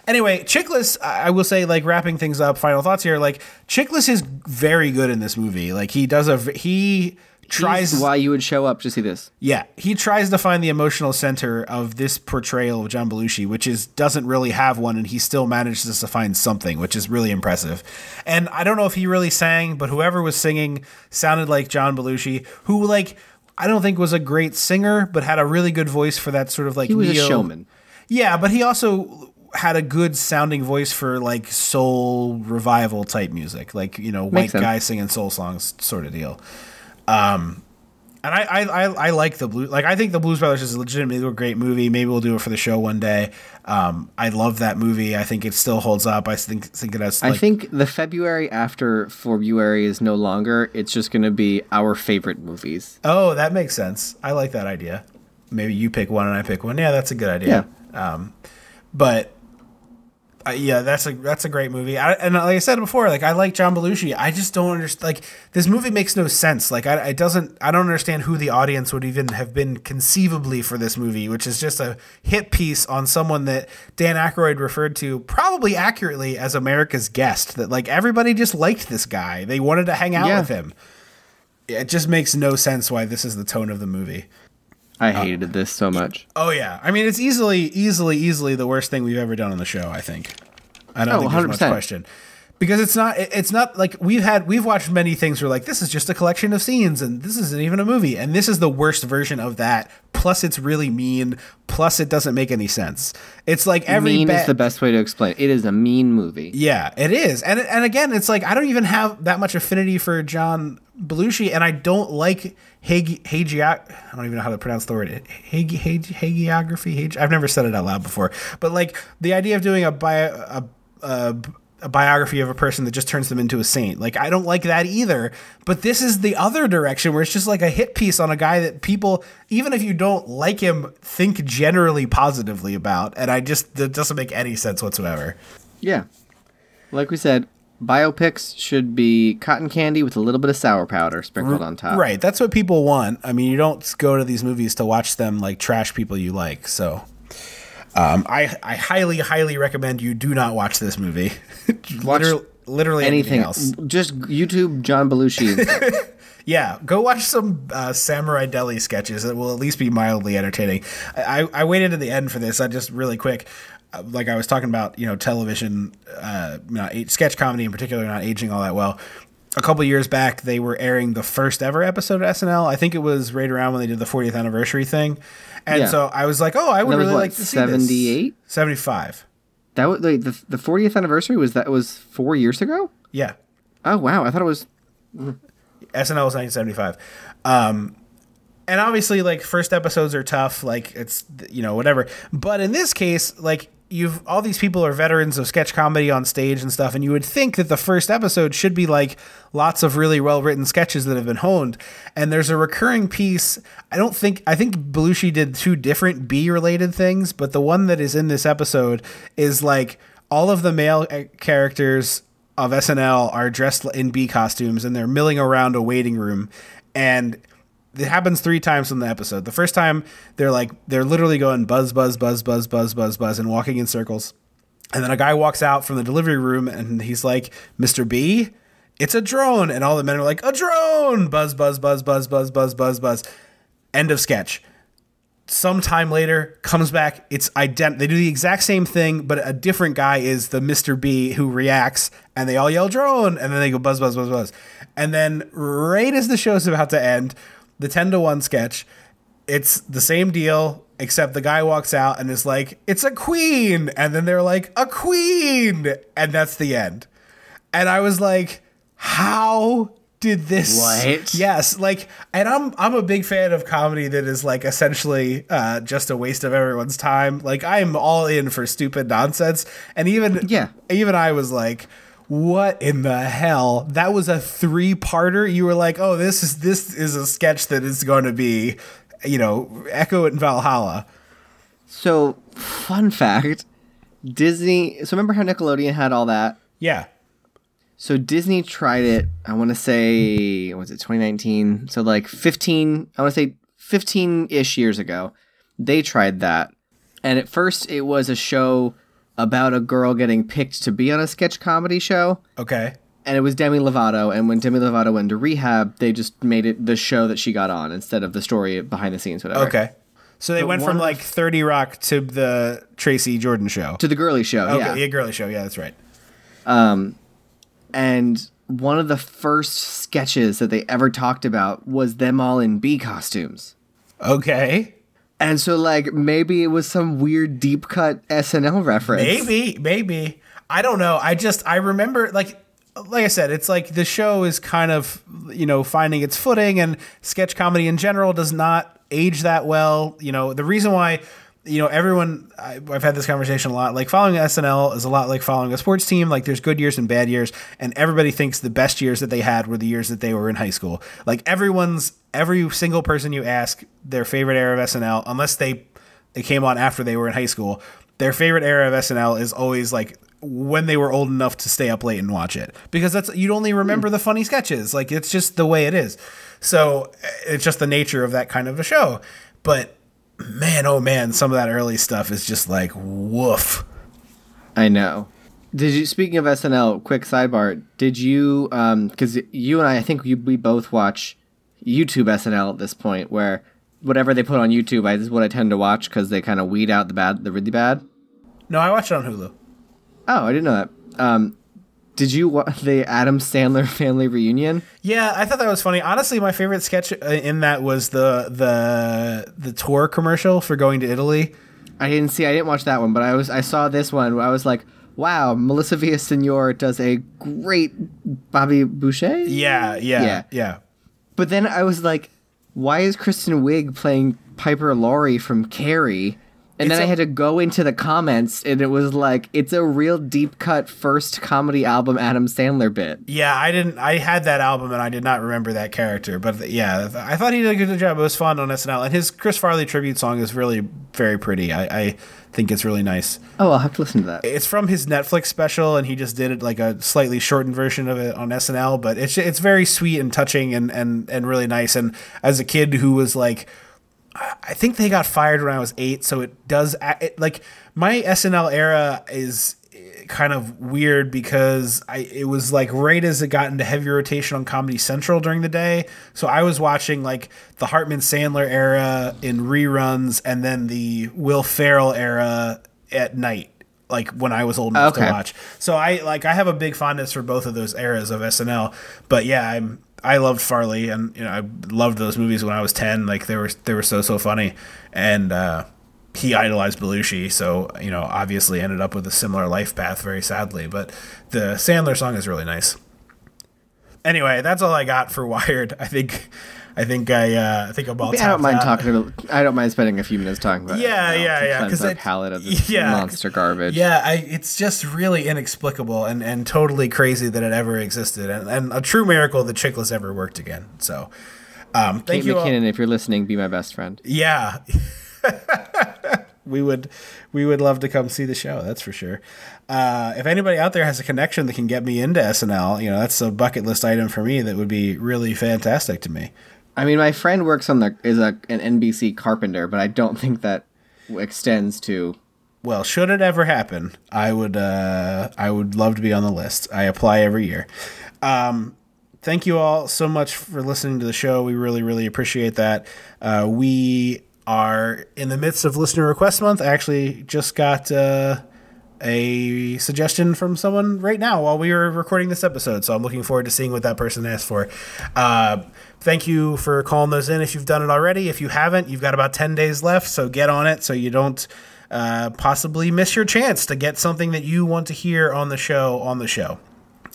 Speaker 1: Anyway, Chiklis, I will say, like wrapping things up. Final thoughts here. Like Chiklis is very good in this movie. Like he does a he tries
Speaker 2: He's why you would show up to see this.
Speaker 1: Yeah, he tries to find the emotional center of this portrayal of John Belushi, which is doesn't really have one, and he still manages to find something, which is really impressive. And I don't know if he really sang, but whoever was singing sounded like John Belushi, who like I don't think was a great singer, but had a really good voice for that sort of like
Speaker 2: He was a
Speaker 1: neo-
Speaker 2: showman.
Speaker 1: Yeah, but he also had a good sounding voice for like soul revival type music, like you know, white guy singing soul songs sort of deal. Um, and I, I, I, I like the blue. Like I think the Blues Brothers is legitimately a great movie. Maybe we'll do it for the show one day. Um, I love that movie. I think it still holds up. I think think it has.
Speaker 2: I think the February after February is no longer. It's just going to be our favorite movies.
Speaker 1: Oh, that makes sense. I like that idea. Maybe you pick one and I pick one. Yeah, that's a good idea. Um, but uh, yeah, that's a that's a great movie. I, and like I said before, like I like John Belushi. I just don't understand. Like this movie makes no sense. Like I it doesn't. I don't understand who the audience would even have been conceivably for this movie, which is just a hit piece on someone that Dan Aykroyd referred to probably accurately as America's guest. That like everybody just liked this guy. They wanted to hang out
Speaker 2: Yeah.
Speaker 1: with him. It just makes no sense why this is the tone of the movie.
Speaker 2: I uh, hated this so much.
Speaker 1: Oh yeah, I mean it's easily, easily, easily the worst thing we've ever done on the show. I think. I don't
Speaker 2: Oh,
Speaker 1: think there's much
Speaker 2: 100%.
Speaker 1: question because it's not it's not like we've had. We've watched many things where like this is just a collection of scenes and this isn't even a movie and this is the worst version of that plus it's really mean, plus it doesn't make any sense. It's like every
Speaker 2: mean
Speaker 1: ba-
Speaker 2: is the best way to explain. It. it is a mean movie.
Speaker 1: yeah, it is. And and again, it's like I don't even have that much affinity for John Belushi, and I don't like hagi- hagi- I don't even know how to pronounce the word. Hagi- hagi- hagiography. Hagi- I've never said it out loud before. But like the idea of doing a bio, a, a a biography of a person that just turns them into a saint. Like I don't like that either. But this is the other direction where it's just like a hit piece on a guy that people, even if you don't like him, think generally positively about. And I just that doesn't make any sense whatsoever.
Speaker 2: Yeah. Like we said, biopics should be cotton candy with a little bit of sour powder sprinkled on top.
Speaker 1: Right. That's what people want. I mean, you don't go to these movies to watch them like trash people you like. So um, I, I highly, highly recommend you do not watch this movie. literally, literally anything,
Speaker 2: Anything
Speaker 1: else.
Speaker 2: Just YouTube John Belushi.
Speaker 1: Yeah, go watch some uh, Samurai Deli sketches. It will at least be mildly entertaining. I, I, waited to the end for this. I just really quick, uh, like I was talking about, you know, television, uh, not sketch comedy in particular, not aging all that well. A couple years back, they were airing the first ever episode of SNL. I think it was right around when they did the 40th anniversary thing, and
Speaker 2: Yeah.
Speaker 1: so I was like, oh, I would really
Speaker 2: what,
Speaker 1: like to see
Speaker 2: 78?
Speaker 1: this. Seventy-five.
Speaker 2: that was like the the 40th anniversary was that was 4 years ago?
Speaker 1: Yeah,
Speaker 2: Oh wow, I thought it was
Speaker 1: SNL was 1975. Um, and obviously, like first episodes are tough. Like it's you know whatever. But in this case, like you've all these people are veterans of sketch comedy on stage and stuff, and you would think that the first episode should be like lots of really well written sketches that have been honed. And there's a recurring piece. I don't think I think Belushi did two different B related things, but the one that is in this episode is like all of the male uh, characters of SNL are dressed in b costumes and they're milling around a waiting room and it happens three times in the episode. The first time they're like they're literally going buzz buzz buzz buzz buzz buzz buzz and walking in circles. And then a guy walks out from the delivery room and he's like, "Mr. B, it's a drone." And all the men are like, "A drone!" Buzz buzz buzz buzz buzz buzz buzz buzz. End of sketch sometime later comes back it's ident they do the exact same thing but a different guy is the mr b who reacts and they all yell drone and then they go buzz buzz buzz buzz and then right as the show's about to end the 10 to 1 sketch. It's the same deal except the guy walks out and is like it's a queen! And then they're like a queen! And that's the end. And i was like how did this
Speaker 2: What?
Speaker 1: yes like and i'm i'm a big fan of comedy that is like essentially uh just a waste of everyone's time. Like i'm all in for stupid nonsense. And even
Speaker 2: Yeah.
Speaker 1: even i was like what in the hell that was a three-parter you were like oh this is this is a sketch that is going to be you know echo it in valhalla
Speaker 2: So, fun fact, Disney, so remember how Nickelodeon had all that?
Speaker 1: yeah
Speaker 2: So Disney tried it, I want to say, was it 2019? So like 15, I want to say 15-ish years ago. They tried that. And at first it was a show about a girl getting picked to be on a sketch comedy show.
Speaker 1: okay
Speaker 2: And it was Demi Lovato. And when Demi Lovato went to rehab, they just made it the show that she got on instead of the story behind the scenes, whatever.
Speaker 1: okay so they
Speaker 2: But
Speaker 1: went from like 30 rock to the tracy jordan show
Speaker 2: To the girly show,
Speaker 1: okay
Speaker 2: yeah.
Speaker 1: yeah girly show yeah that's right Um,
Speaker 2: and one of the first sketches that they ever talked about was them all in bee costumes.
Speaker 1: okay
Speaker 2: And so, like, maybe it was some weird deep cut SNL reference.
Speaker 1: Maybe, maybe. I don't know. I just I remember like like I said, it's like the show is kind of you know finding its footing, and sketch comedy in general does not age that well. You know the reason why. You know, everyone, I, I've had this conversation a lot. Like, following SNL is a lot like following a sports team. Like, there's good years and bad years, and everybody thinks the best years that they had were the years that they were in high school. Like, everyone's, every single person you ask their favorite era of SNL, unless they it came on after they were in high school. Their favorite era of SNL is always like when they were old enough to stay up late and watch it because that's you'd only remember hmm. the funny sketches. Like it's just the way it is. So it's just the nature of that kind of a show. But man, oh man, some of that early stuff is just like woof.
Speaker 2: I know. Did you, speaking of SNL, quick sidebar, did you, um, because you and I, I think you, we both watch YouTube SNL at this point where whatever they put on YouTube, I, this is what I tend to watch because they kind of weed out the bad, the really bad.
Speaker 1: No, I watch it on Hulu.
Speaker 2: Oh, I didn't know that. Um, Did you watch the Adam Sandler family reunion?
Speaker 1: Yeah, I thought that was funny. Honestly, my favorite sketch uh, in that was the the the tour commercial for going to Italy.
Speaker 2: I didn't see. I didn't watch that one, but I was. I saw this one. Where I was like, "Wow, Melissa Villasenor does a great Bobby Boucher."
Speaker 1: Yeah, yeah,
Speaker 2: Yeah.
Speaker 1: yeah.
Speaker 2: But then I was like, "Why is Kristen Wiig playing Piper Laurie from Carrie?" And
Speaker 1: It's
Speaker 2: then I
Speaker 1: a-
Speaker 2: had to go into the comments, and it was like, "It's a real deep cut first comedy album Adam Sandler bit."
Speaker 1: Yeah, I didn't. I had that album and I did not remember that character, but yeah, I thought he did a good job. It was fun on SNL, and his Chris Farley tribute song is really very pretty. I, I think it's really nice.
Speaker 2: Oh, I'll have to listen to that.
Speaker 1: It's from his Netflix special, and he just did it like a slightly shortened version of it on SNL. But it's it's very sweet and touching and and and really nice. And as a kid who was like, I think they got fired when I was eight, so it does it, like my SNL era is eh, kind of weird because I it was like right as it got into heavy rotation on Comedy Central during the day. So I was watching like the Hartman Sandler era in reruns and then the Will Ferrell era at night like when I was old enough
Speaker 2: Okay.
Speaker 1: to watch. So I like I have a big fondness for both of those eras of SNL. But yeah, I'm I loved Farley and you know I loved those movies when I was 10 like they were they were so so funny and uh he idolized Belushi, so you know obviously ended up with a similar life path very sadly, but the Sandler song is really nice. Anyway, that's all I got for Wired. I think I think I uh I think I'm all
Speaker 2: I don't mind
Speaker 1: out.
Speaker 2: talking about. I don't mind spending a few minutes talking about.
Speaker 1: Yeah,
Speaker 2: it, you know,
Speaker 1: yeah, yeah,
Speaker 2: cleanse
Speaker 1: 'cause
Speaker 2: our
Speaker 1: it-
Speaker 2: palate of this
Speaker 1: yeah,
Speaker 2: monster garbage.
Speaker 1: Yeah, I, it's just really inexplicable and, and totally crazy that it ever existed, and, and a true miracle that Chiklis ever worked again. So, um, thank
Speaker 2: Kate
Speaker 1: you. all-
Speaker 2: if you're listening, be my best friend.
Speaker 1: Yeah. we would we would love to come see the show, that's for sure. Uh, if anybody out there has a connection that can get me into SNL, you know, that's a bucket list item for me that would be really fantastic to me.
Speaker 2: I mean, my friend works on the is a an NBC carpenter, but I don't think that extends to.
Speaker 1: Well, should it ever happen, I would uh, I would love to be on the list. I apply every year. Um, thank you all so much for listening to the show. We really really appreciate that. Uh, we are in the midst of listener request month. I actually just got uh, a suggestion from someone right now while we were recording this episode. So I'm looking forward to seeing what that person asked for. Uh, thank you for calling those in if you've done it already. If you haven't, you've got about 10 days left. So get on it so you don't uh, possibly miss your chance to get something that you want to hear on the show on the show.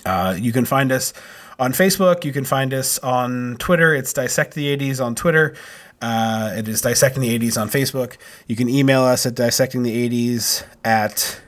Speaker 1: Uh, you can find us on Facebook. You can find us on Twitter. It's Dissect the 80s on Twitter. Uh, it is Dissecting the 80s on Facebook. You can email us at dissecting the 80s at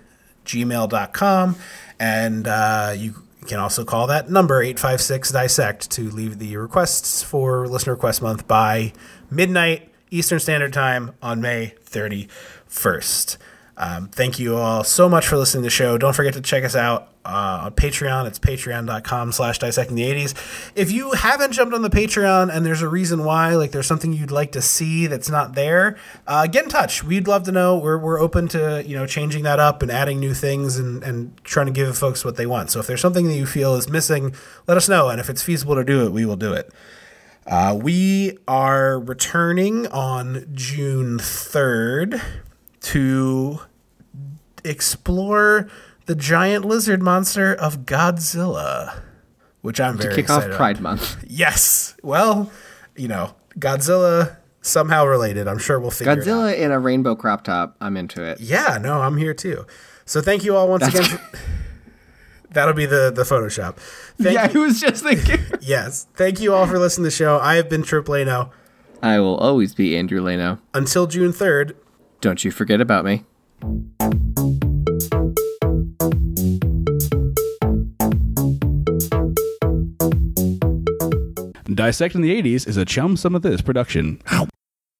Speaker 1: gmail.com. And uh, you can also call that number 856 Dissect to leave the requests for Listener Request Month by midnight Eastern Standard Time on May 31st. Um, thank you all so much for listening to the show. Don't forget to check us out uh, on Patreon. It's patreon.com slash dissecting the 80s. If you haven't jumped on the Patreon and there's a reason why, like there's something you'd like to see that's not there, uh, get in touch. We'd love to know. We're, we're open to, you know, changing that up and adding new things and, and trying to give folks what they want. So if there's something that you feel is missing, let us know. And if it's feasible to do it, we will do it. Uh, we are returning on June 3rd to explore the giant lizard monster of Godzilla, which I'm very
Speaker 2: Kick off Pride. Month.
Speaker 1: Yes. Well, you know, Godzilla somehow related. I'm sure we'll figure it out.
Speaker 2: Godzilla in a rainbow crop top. I'm into it.
Speaker 1: Yeah, no, I'm here too. So thank you all once
Speaker 2: That's-
Speaker 1: again. For, that'll be the the Photoshop. Thank
Speaker 2: yeah,
Speaker 1: you,
Speaker 2: I was just thinking.
Speaker 1: yes. Thank you all for listening to the show. I have been Trip Leno.
Speaker 2: I will always be Andrew Leno.
Speaker 1: Until June 3rd,
Speaker 2: Don't you forget about me.
Speaker 5: Dissecting the 80s is a Chum Some of This production. Ow.